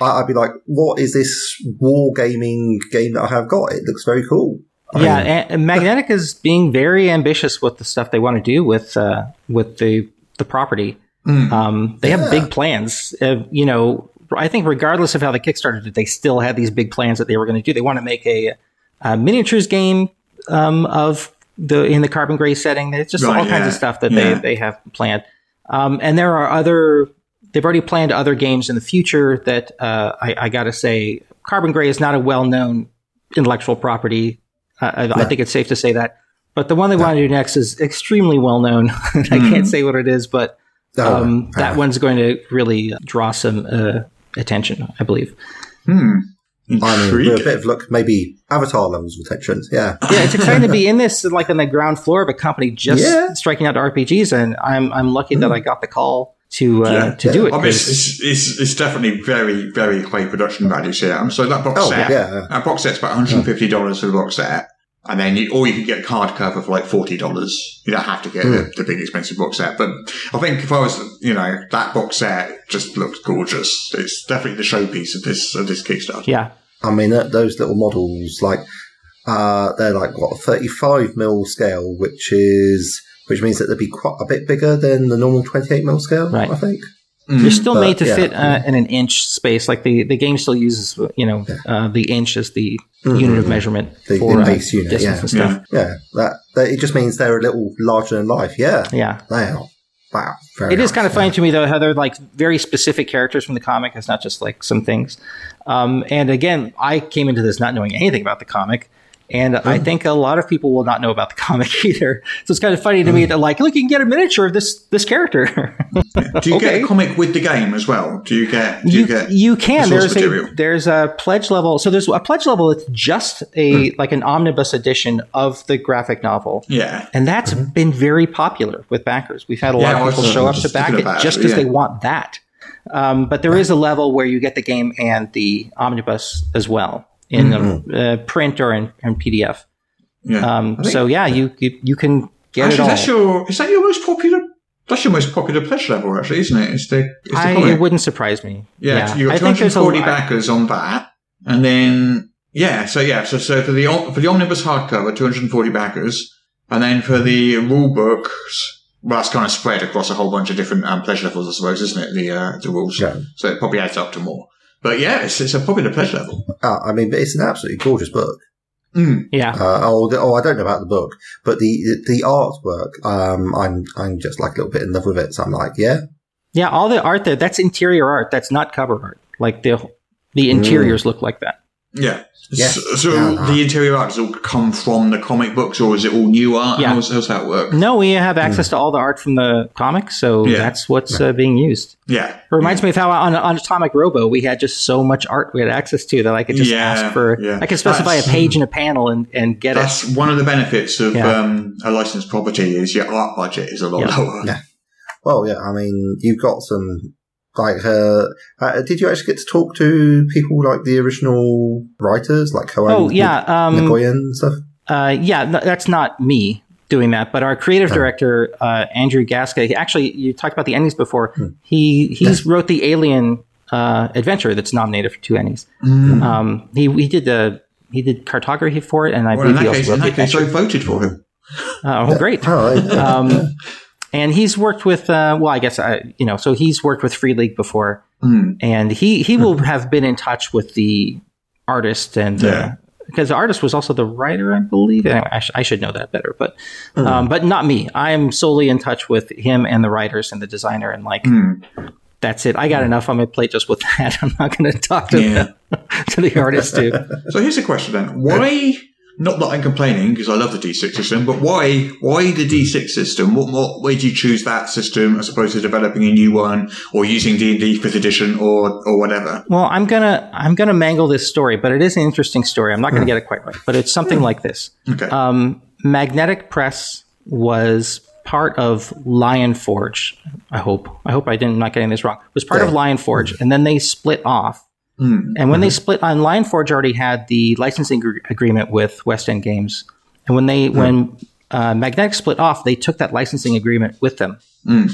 I, I'd be like, what is this war gaming game that I have got? It looks very cool. Yeah, and, and Magnetic is being very ambitious with the stuff they want to do with uh, with the the property. Um, they have big plans. Uh, you know, I think regardless of how the Kickstarter did, they still had these big plans that they were going to do. They want to make a, a miniatures game um, of the in the Carbon Grey setting. It's just Right, all kinds yeah. of stuff that Yeah. they they have planned. Um, and there are other. They've already planned other games in the future that uh, I, I got to say, Carbon Grey is not a well known intellectual property. I, I think it's safe to say that. But the one they want to do next is extremely well known. <laughs> I can't say what it is, but Oh, um, fair that enough. one's going to really draw some uh, attention, I believe. Hmm. I mean, with a bit of luck, maybe Avatar levels of attention. Yeah. <laughs> Yeah, it's exciting to be <laughs> in this, like on the ground floor of a company just Yeah. striking out RPGs, and I'm I'm lucky that I got the call to uh, Yeah. to do it. I mean, it's, it's, it's definitely very, very high production values here. Um, So that box Oh, set, yeah. that box set's about $150 for the box set. And then you, or you can get a card cover for like $40. You don't have to get the, the big expensive box set. But I think if I was, you know, that box set just looks gorgeous. It's definitely the showpiece of this, of this Kickstarter. yeah, I mean, that, those little models, like, uh, they're like, what, a 35 mil scale, which is, which means that they'd be quite a bit bigger than the normal 28 mil scale, Right. I think. they're still but, made to yeah. fit uh, in an inch space. Like the the game still uses you know uh, the inch as the unit of measurement The- for the uh, base unit, distance yeah. and stuff. Yeah, that, that it just means they're a little larger than life. Yeah, Yeah. they are. Wow, very It is nice, kind of yeah. funny to me though how they're like very specific characters from the comic. It's not just like some things. Um, and again, I came into this not knowing anything about the comic, and I think a lot of people will not know about the <laughs> comic either. So it's kind of funny to me that like, look, you can get a miniature of this this character. <laughs> Do you Okay. get a comic with the game as well? Do you get, do you, you, get, you can. the There's a there's a pledge level. So there's a pledge level that's just a Hmm. like an omnibus edition of the graphic novel. yeah. And that's been very popular with backers. We've had a. Yeah, lot of people show up to back it it, just because yeah. they want that. Um, but there is a level where you get the game and the omnibus as well in Mm-hmm. uh, print or in, in PDF. Yeah. Um, think- so yeah, you you, you can get Actually, it all. that's your, is that your most popular, that's your most popular pledge level actually, isn't it? It's the, it's the I, comic. it wouldn't surprise me. Yeah, you I got think there's a 240 backers on that, and then yeah, so yeah, so so for the for the omnibus hardcover, 240 backers, and then for the rule books, well, that's kind of spread across a whole bunch of different um, pledge levels, I suppose, isn't it? The uh, the rules, Yeah. so it probably adds up to more. But yeah, it's, it's a popular pleasure level. Uh, I mean, it's an absolutely gorgeous book. Yeah. Uh, oh, oh, I don't know about the book, but the the artwork, um, I'm I'm just like a little bit in love with it. So I'm like, yeah, Yeah, all the art there, that's interior art. That's not cover art. Like the the interiors look like that. Yeah. Yeah. So, so Yeah. the interior art does all come from the comic books, or is it all new art? Yeah. How's, how's that work? No, we have access to all the art from the comics, so Yeah. that's what's uh, being used. Yeah. It reminds me of how on, on Atomic Robo we had just so much art we had access to that I could just Yeah, ask for. yeah. I could specify That's- a page in a panel and, and get it. That's one of the benefits of Yeah. um, a licensed property is your art budget is a lot Yeah. lower. Yeah. Well, yeah, I mean, you've got some, like, uh, uh, did you actually get to talk to people like the original writers, like Cohen? Oh yeah, um, Nguyen and stuff? uh, yeah. no, that's not me doing that, but our creative director uh, Andrew Gasca. He, actually, you talked about the Ennies before. He he's wrote the Alien uh, adventure that's nominated for two Ennies. Um, he he did the he did cartography for it, and I Well, in believe he also case, wrote the that case, I voted for him. Oh, great. Oh, right. um, <laughs> and he's worked with uh, well i guess I, you know so he's worked with free league before Mm. and he he will have been in touch with the artist and uh, Yeah. because the artist was also the writer i believe anyway, I, sh- I should know that better but um, but not me i am solely in touch with him and the writers and the designer and like Mm. that's it i got enough on my plate just with that <laughs> i'm not going to talk to, Yeah. <laughs> to the artist too So here's a question then: Why? Not that I'm complaining because I love the D6 system, but why? Why the D6 system? What, what way do you choose that system as opposed to developing a new one or using D and D Fifth Edition or or whatever? Well, I'm gonna I'm gonna mangle this story, but it is an interesting story. I'm not gonna get it quite right, but it's something like this. Okay. Um, Magnetic Press was part of Lion Forge. I hope I hope I didn't not getting this wrong. It was part of Lion Forge, and then they split off. Hmm. And when they mm-hmm. split on Lion Forge already had the licensing agre- agreement with West End Games. And when they hmm. when uh, Magnetic split off, they took that licensing agreement with them. Hmm.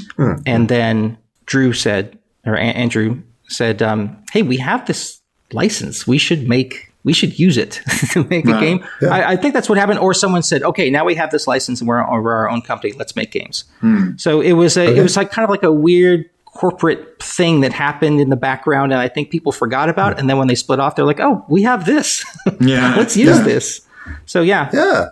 And then Drew said, or A- Andrew said, um, "Hey, we have this license. We should make, we should use it <laughs> to make a Right. game." I, I think that's what happened. Or someone said, "Okay, now we have this license and we're, we're our own company. Let's make games." So it was a, it was like kind of like a weird corporate thing that happened in the background, and I think people forgot about. it. And then when they split off, they're like, "Oh, we have this. <laughs> Yeah. Let's use Yeah. this." So yeah, Yeah.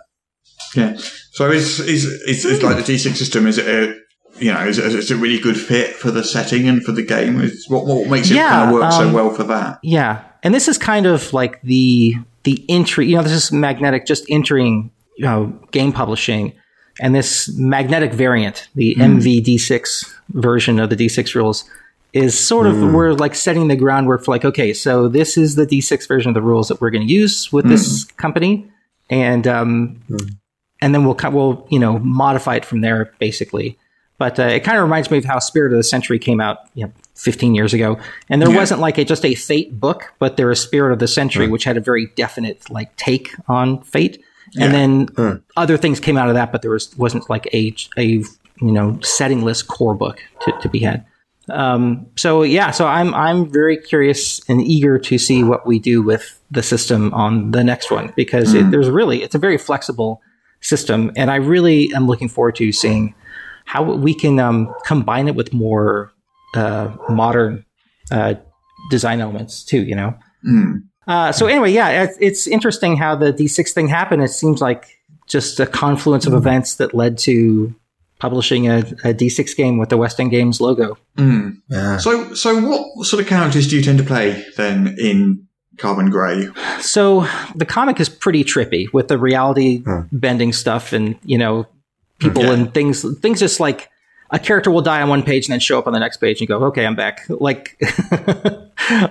Yeah. So is is is, is like the D six system? Is it a you know is it, is it a really good fit for the setting and for the game? Is what what makes it Yeah, kind of work so um, well for that? Yeah, and this is kind of like the the entry. You know, this is magnetic just entering you know game publishing, and this magnetic variant, the MVD6 version of the D6 rules, is sort of we're like setting the groundwork for like okay, so this is the D6 version of the rules that we're going to use with this company, and um, and then we'll we'll you know modify it from there basically. But uh, it kind of reminds me of how Spirit of the Century came out, you know, 15 years ago, and there Yeah. wasn't like a, just a Fate book, but there was Spirit of the Century, which had a very definite like take on Fate, and then other things came out of that, but there was wasn't like a a you know settingless core book to, to be had. Um, so yeah, so I'm I'm very curious and eager to see what we do with the system on the next one because it, there's really it's a very flexible system, and I really am looking forward to seeing how we can um, combine it with more uh, modern uh, design elements too. You know. Uh, so anyway, yeah, it's, it's interesting how the D6 thing happened. It seems like just a confluence of hmm. events that led to publishing a, a D6 game with the West End Games logo. Hmm. Yeah. So so what sort of characters do you tend to play then in Carbon Grey? So the comic is pretty trippy with the reality hmm. bending stuff and, you know, people Okay. and things, things just like a character will die on one page and then show up on the next page and go, okay, I'm back. <laughs> Like, <laughs>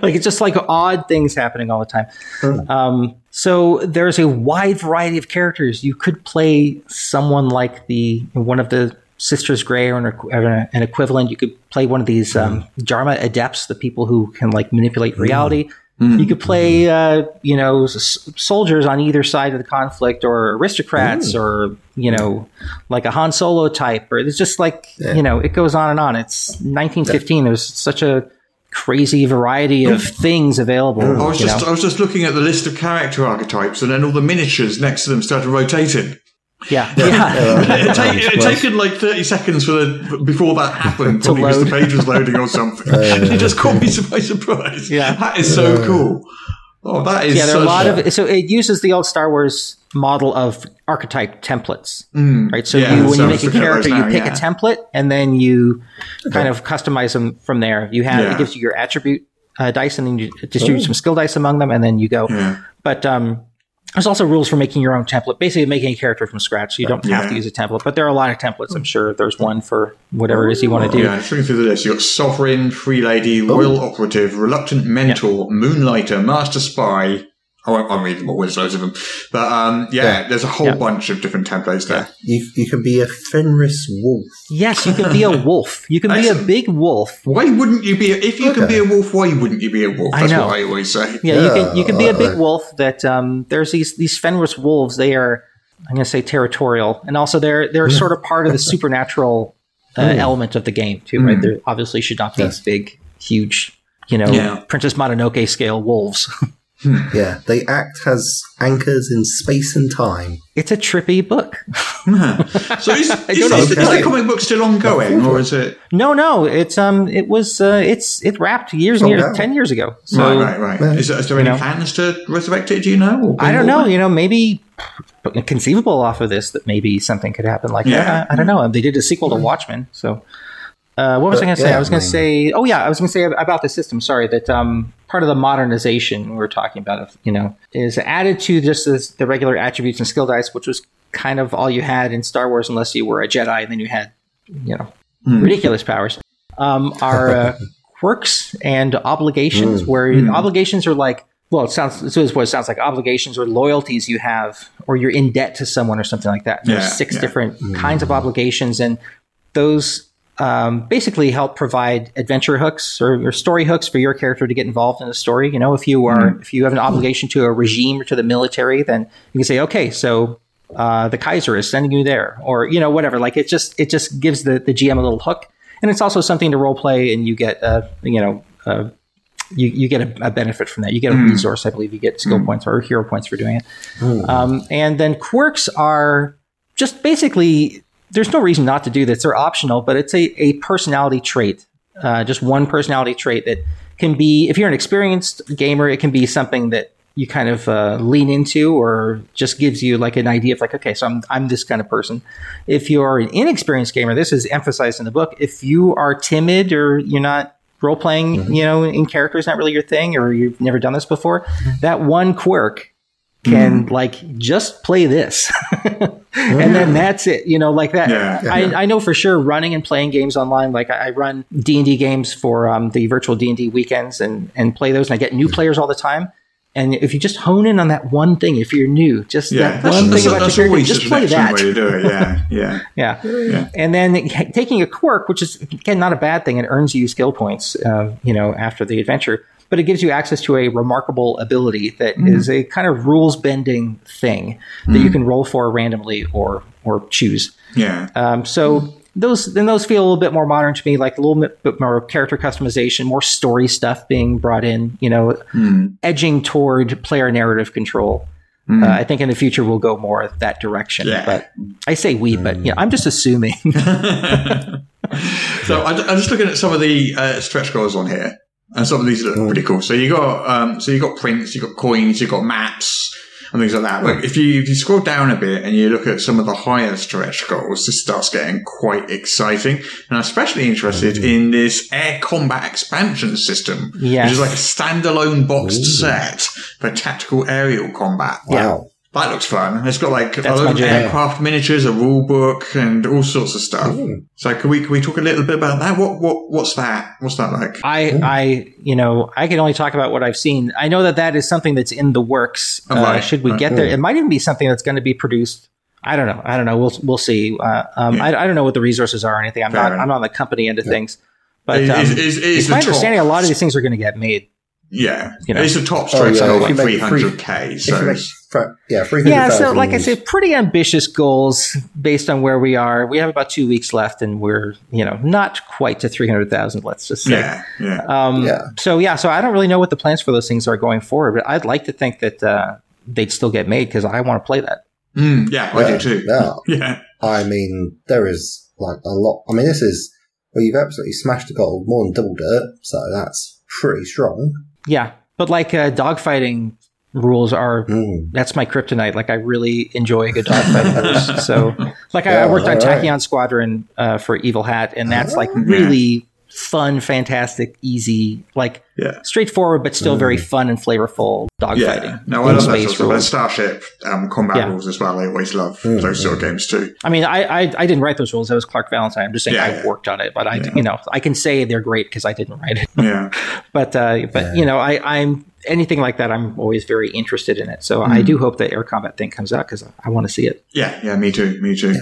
like it's just like odd things happening all the time. Um, so there's a wide variety of characters. You could play someone like the, one of the Sisters Grey or an, or an equivalent. You could play one of these um, Dharma adepts, the people who can like manipulate reality. You could mm-hmm. play, uh, you know, s- soldiers on either side of the conflict, or aristocrats, mm. or you know, like a Han Solo type, or it's just like you know, it goes on and on. It's 1915. There's such a crazy variety of things available. Mm. I was just know? I was just looking at the list of character archetypes, and then all the miniatures next to them started rotating. Yeah, <laughs> yeah. it, ta- it had taken like thirty seconds for the before that happened, <laughs> To probably because the page was loading or something. <laughs> and it just caught me by surprise. Yeah. that is so cool. Oh, that is yeah, there are a such lot of so it uses the old Star Wars model of archetype templates, Mm, right? So yeah, you, when so you make a looking at those character, you pick yeah. a template and then you kind of customize them from there. You have Yeah. it gives you your attribute uh, dice, and then you distribute some skill dice among them, and then you go. Yeah. But um, there's also rules for making your own template, basically making a character from scratch. So you don't have to use a template, but there are a lot of templates. I'm sure there's one for whatever it is you want to do. Yeah, through the list. You've got Sovereign, Free Lady, oh. Royal Operative, Reluctant Mentor, Moonlighter, Master Spy. I won't, I'll read them all, there's loads of them. But um, yeah, Yeah. there's a whole Yeah. bunch of different templates there. You, you can be a Fenris wolf. Yes, you can be a <laughs> wolf. You can be a big wolf. Why wouldn't you be? A, if you can be a wolf, why wouldn't you be a wolf? I That's know. what I always say. Yeah, you can you can be a big wolf. That um, there's these these Fenris wolves. They are I'm going to say territorial, and also they're they're sort of part of the <laughs> supernatural uh, element of the game too, right? They obviously should not be Yes. big, huge, you know, Yeah. Princess Mononoke scale wolves. <laughs> Yeah, they act as anchors in space and time. it's a trippy book. So is, <laughs> is, don't is, is the comic book still ongoing, or is it? no, no, it's um, it was uh, it's it wrapped years Oh, and years, wow. ten years ago. So right, right, right. Yeah. Is, there- is there any know. plans to resurrect it? Do you know? I don't know. back? You know, maybe conceivable off of this that maybe something could happen like Yeah. that. I, I don't know. They did a sequel to Watchmen, so. Uh, what was I going to say? yeah, I was going to say, oh yeah, I was going to say about the system. Sorry, that um, part of the modernization we were talking about, of, you know, is added to just this, the regular attributes and skill dice, which was kind of all you had in Star Wars, unless you were a Jedi, and then you had, you know, ridiculous powers. Um, are uh, <laughs> quirks and obligations, where obligations are like, well, it sounds this is what it sounds like. Obligations or loyalties you have, or you're in debt to someone or something like that. There's Yeah, six yeah. different kinds of obligations, and those um, basically help provide adventure hooks or, or story hooks for your character to get involved in the story. You know, if you are if you have an obligation to a regime or to the military, then you can say, okay, so uh, the Kaiser is sending you there, or you know, whatever. Like it just it just gives the the GM a little hook, and it's also something to role play, and you get uh, you know. Uh, you, you get a, a benefit from that. You get a resource, I believe. You get skill points or hero points for doing it. Um, and then quirks are just basically there's no reason not to do this. They're optional, but it's a, a personality trait, uh, just one personality trait that can be, if you're an experienced gamer, it can be something that you kind of uh, lean into or just gives you like an idea of like, okay, so I'm, I'm this kind of person. If you're an inexperienced gamer, this is emphasized in the book. If you are timid or you're not role playing, you know, in characters, not really your thing, or you've never done this before, that one quirk can like just play this <laughs> and then that's it you know like that Yeah. I, I know for sure running and playing games online like i I run d&d games for um, the virtual d&d weekends and, and play those and i get new players all the time and if you just hone in on that one thing if you're new just Yeah, that that's, one that's, thing about that's your character always just just play that way to do it. <laughs> Yeah, yeah. yeah. And then taking a quirk, which is again not a bad thing, it earns you skill points, uh, you know, after the adventure. But it gives you access to a remarkable ability that is a kind of rules bending thing that you can roll for randomly or or choose. Yeah. Um, so those then those feel a little bit more modern to me, like a little bit, more character customization, more story stuff being brought in. You know, edging toward player narrative control. Uh, I think in the future we'll go more that direction. Yeah. But I say we, but you know, I'm just assuming. <laughs> So <laughs> I, I'm just looking at some of the uh, stretch goals on here, and some of these look mm. pretty cool. So you got um, so you got prints, you got coins, you got maps, and things like that. But mm. if you if you scroll down a bit and you look at some of the higher stretch goals, this starts getting quite exciting. And I'm especially interested mm. in this air combat expansion system, Yes. which is like a standalone boxed set for tactical aerial combat. Wow. That looks fun. It's got like That's our my own aircraft miniatures, a rule book, and all sorts of stuff. So can we can we talk a little bit about that? What what what's that? What's that like? I, I, you know, I can only talk about what I've seen. I know that that is something that's in the works. Oh, Uh, should we right. get there? It might even be something that's going to be produced. I don't know. I don't know. We'll we'll see. Uh, um, Yeah. I, I don't know what the resources are or anything. I'm Fair not. enough. I'm not on the company end of things. But Is- um, is- is- is it's the my top- understanding a lot of these things are going to get made. Yeah, You know. it's a top Oh, stretch yeah, goal like you make three three- hundred k. So make, fr- yeah, 300,000. Yeah. So, like I said, pretty ambitious goals based on where we are. We have about two weeks left, and we're you know not quite to three hundred thousand. Let's just say. yeah, yeah. Um, Yeah. So yeah, so I don't really know what the plans for those things are going forward, but I'd like to think that uh, they'd still get made because I want to play that. Mm, yeah, I yeah, do too. Yeah. <laughs> Yeah, I mean, there is like a lot. I mean, this is, well, you've absolutely smashed the goal, more than doubled it, so that's pretty strong. Yeah, but like uh, dogfighting rules are that's my kryptonite. Like I really enjoy a good dogfighting rules. <laughs> So like I, I worked on right. Tachyon Squadron uh, for Evil Hat, and that's like really fun, fantastic, easy, like Yeah. straightforward, but still very fun and flavorful dogfighting. Yeah, no, I in love that space sort of rules. Starship um, combat Yeah. rules as well. I always love those sort of games too. I mean, I, I I didn't write those rules. That was Clark Valentine. I'm just saying Yeah, I yeah. worked on it, but I you know I can say they're great because I didn't write it. Yeah, <laughs> but uh, but you know I I'm anything like that. I'm always very interested in it. So Mm. I do hope the air combat thing comes out because I want to see it. yeah, yeah. Me too. Me too.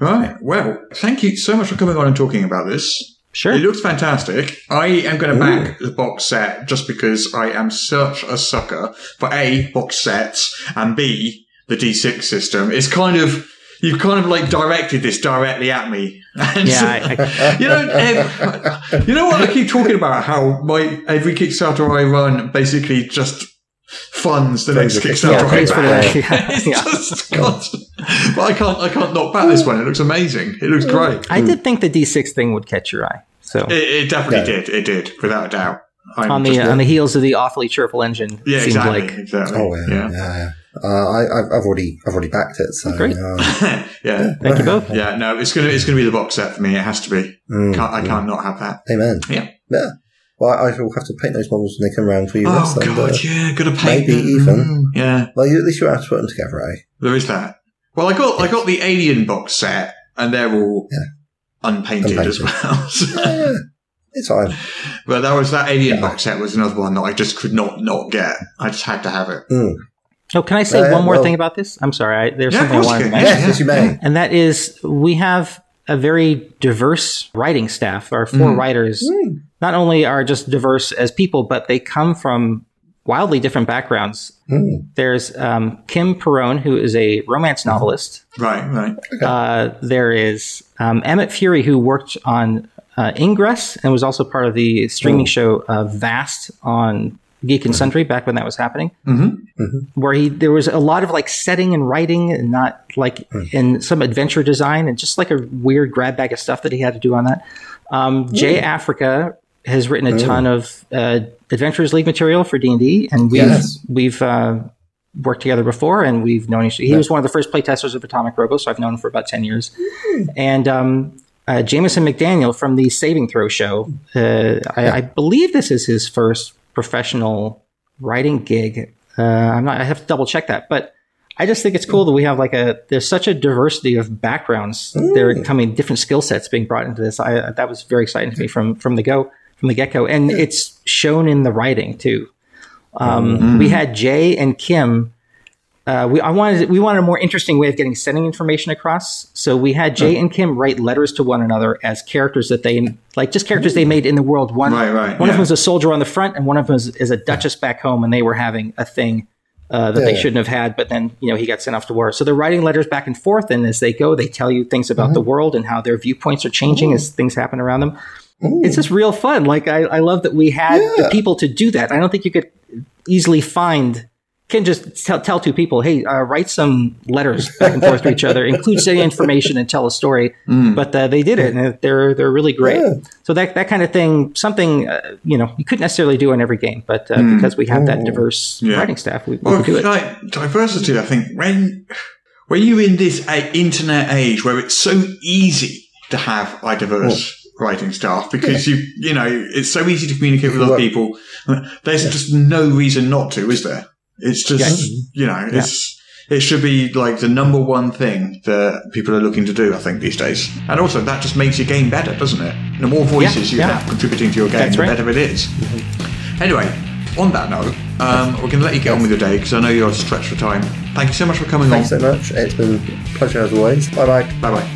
Right. Well, thank you so much for coming on and talking about this. Sure. It looks fantastic. I am going to back the box set just because I am such a sucker for A, box sets, and B, the D6 system. It's kind of, you've kind of like directed this directly at me. <laughs> And Yeah, I- <laughs> you know, ev- you know what I keep talking about? How my every Kickstarter I run basically just funds the next <laughs> Kickstarter Yeah, for yeah, just constant. But I can't, I can't knock back this one. It looks amazing. It looks great. I did think the D6 thing would catch your eye. So It, it definitely Yeah. did. It did, without a doubt. I'm on the just- on the heels of the awfully cheerful engine, yeah, seems exactly, like exactly. Oh yeah, yeah. yeah. Uh, I, I've I've already, I've already backed it. So Great. uh, <laughs> yeah, thank you both. yeah. No, it's gonna, it's gonna be the box set for me. It has to be. Mm, Can't, I can't not have that. amen. Yeah. Yeah. Well, I will have to paint those models when they come around for you. Oh Russ, and, god, uh, yeah, gotta paint maybe them. even. Mm, Yeah, Well, you, at least you have to put them together, eh? there is that. Well, I got, I got the Alien box set, and they're all Yeah. unpainted, as well. <laughs> So- Yeah, yeah. It's fine. but that was that Alien box set was another one that I just could not not get. I just had to have it. Mm. Oh, can I say Uh, one more well- thing about this? I'm sorry, I, there's Yeah, of something I course wanted to mention. Yes, yes, you may. and that is we have a very diverse writing staff. Our four Mm. writers not only are just diverse as people, but they come from wildly different backgrounds. Mm. There's um, Kim Perrone, who is a romance novelist. Right, right. Uh, there is um, Emmett Fury, who worked on uh, Ingress and was also part of the streaming show uh, Vast on Geek and Sundry back when that was happening. Mm-hmm. Where he there was a lot of like setting and writing, and not like in some adventure design, and just like a weird grab bag of stuff that he had to do on that. Um, Jay Africa has written a ton of uh, Adventurers League material for D and D, and we've Yes. we've uh, worked together before, and we've known each. He was one of the first playtesters of Atomic Robo, so I've known him for about ten years. And um, uh, Jameson McDaniel from the Saving Throw show, uh, I, I believe this is his first professional writing gig. Uh, I'm not. I have to double check that, but. I just think it's cool that we have like a there's such a diversity of backgrounds. There are coming different skill sets being brought into this. I that was very exciting to me from from the go from the get go, and it's shown in the writing too. Um, We had Jay and Kim. Uh, we I wanted we wanted a more interesting way of getting setting information across. So we had Jay and Kim write letters to one another as characters that they like, just characters they made in the world. One Right, right, one of them is a soldier on the front, and one of them is, is a duchess back home, and they were having a thing uh, that they shouldn't have had. But then you know he got sent off to war. So they're writing letters back and forth, and as they go, they tell you things about the world and how their viewpoints are changing as things happen around them. It's just real fun. Like I, I love that we had the people to do that. I don't think you could easily find can just tell, tell two people, hey, uh, write some letters back and forth to each other, include some information, and tell a story. But uh, they did it, and they're they're really great. Yeah. So that that kind of thing, something uh, you know, you couldn't necessarily do in every game, but uh, because we have that diverse Yeah. writing staff, we, we Well, do it. like diversity, I think when when you're in this uh, internet age where it's so easy to have a diverse writing staff because you you know it's so easy to communicate with other people. There's just no reason not to, is there? It's just you know it's. It should be like the number one thing that people are looking to do, I think, these days. And also, that just makes your game better, doesn't it? The more voices you yeah. have contributing to your game, That's the right. better it is. Anyway, on that note, um, we're going to let you get on with your day because I know you're stretched for time. Thank you so much for coming Thanks on. so much. It's been a pleasure as always. Bye bye. Bye bye.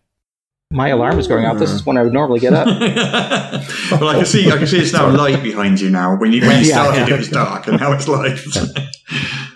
My alarm is going off. This is when I would normally get up. <laughs> well, I can see, I can see it's now light behind you now. When you when you Yeah, started, yeah. it <laughs> was dark, and now it's light. <laughs>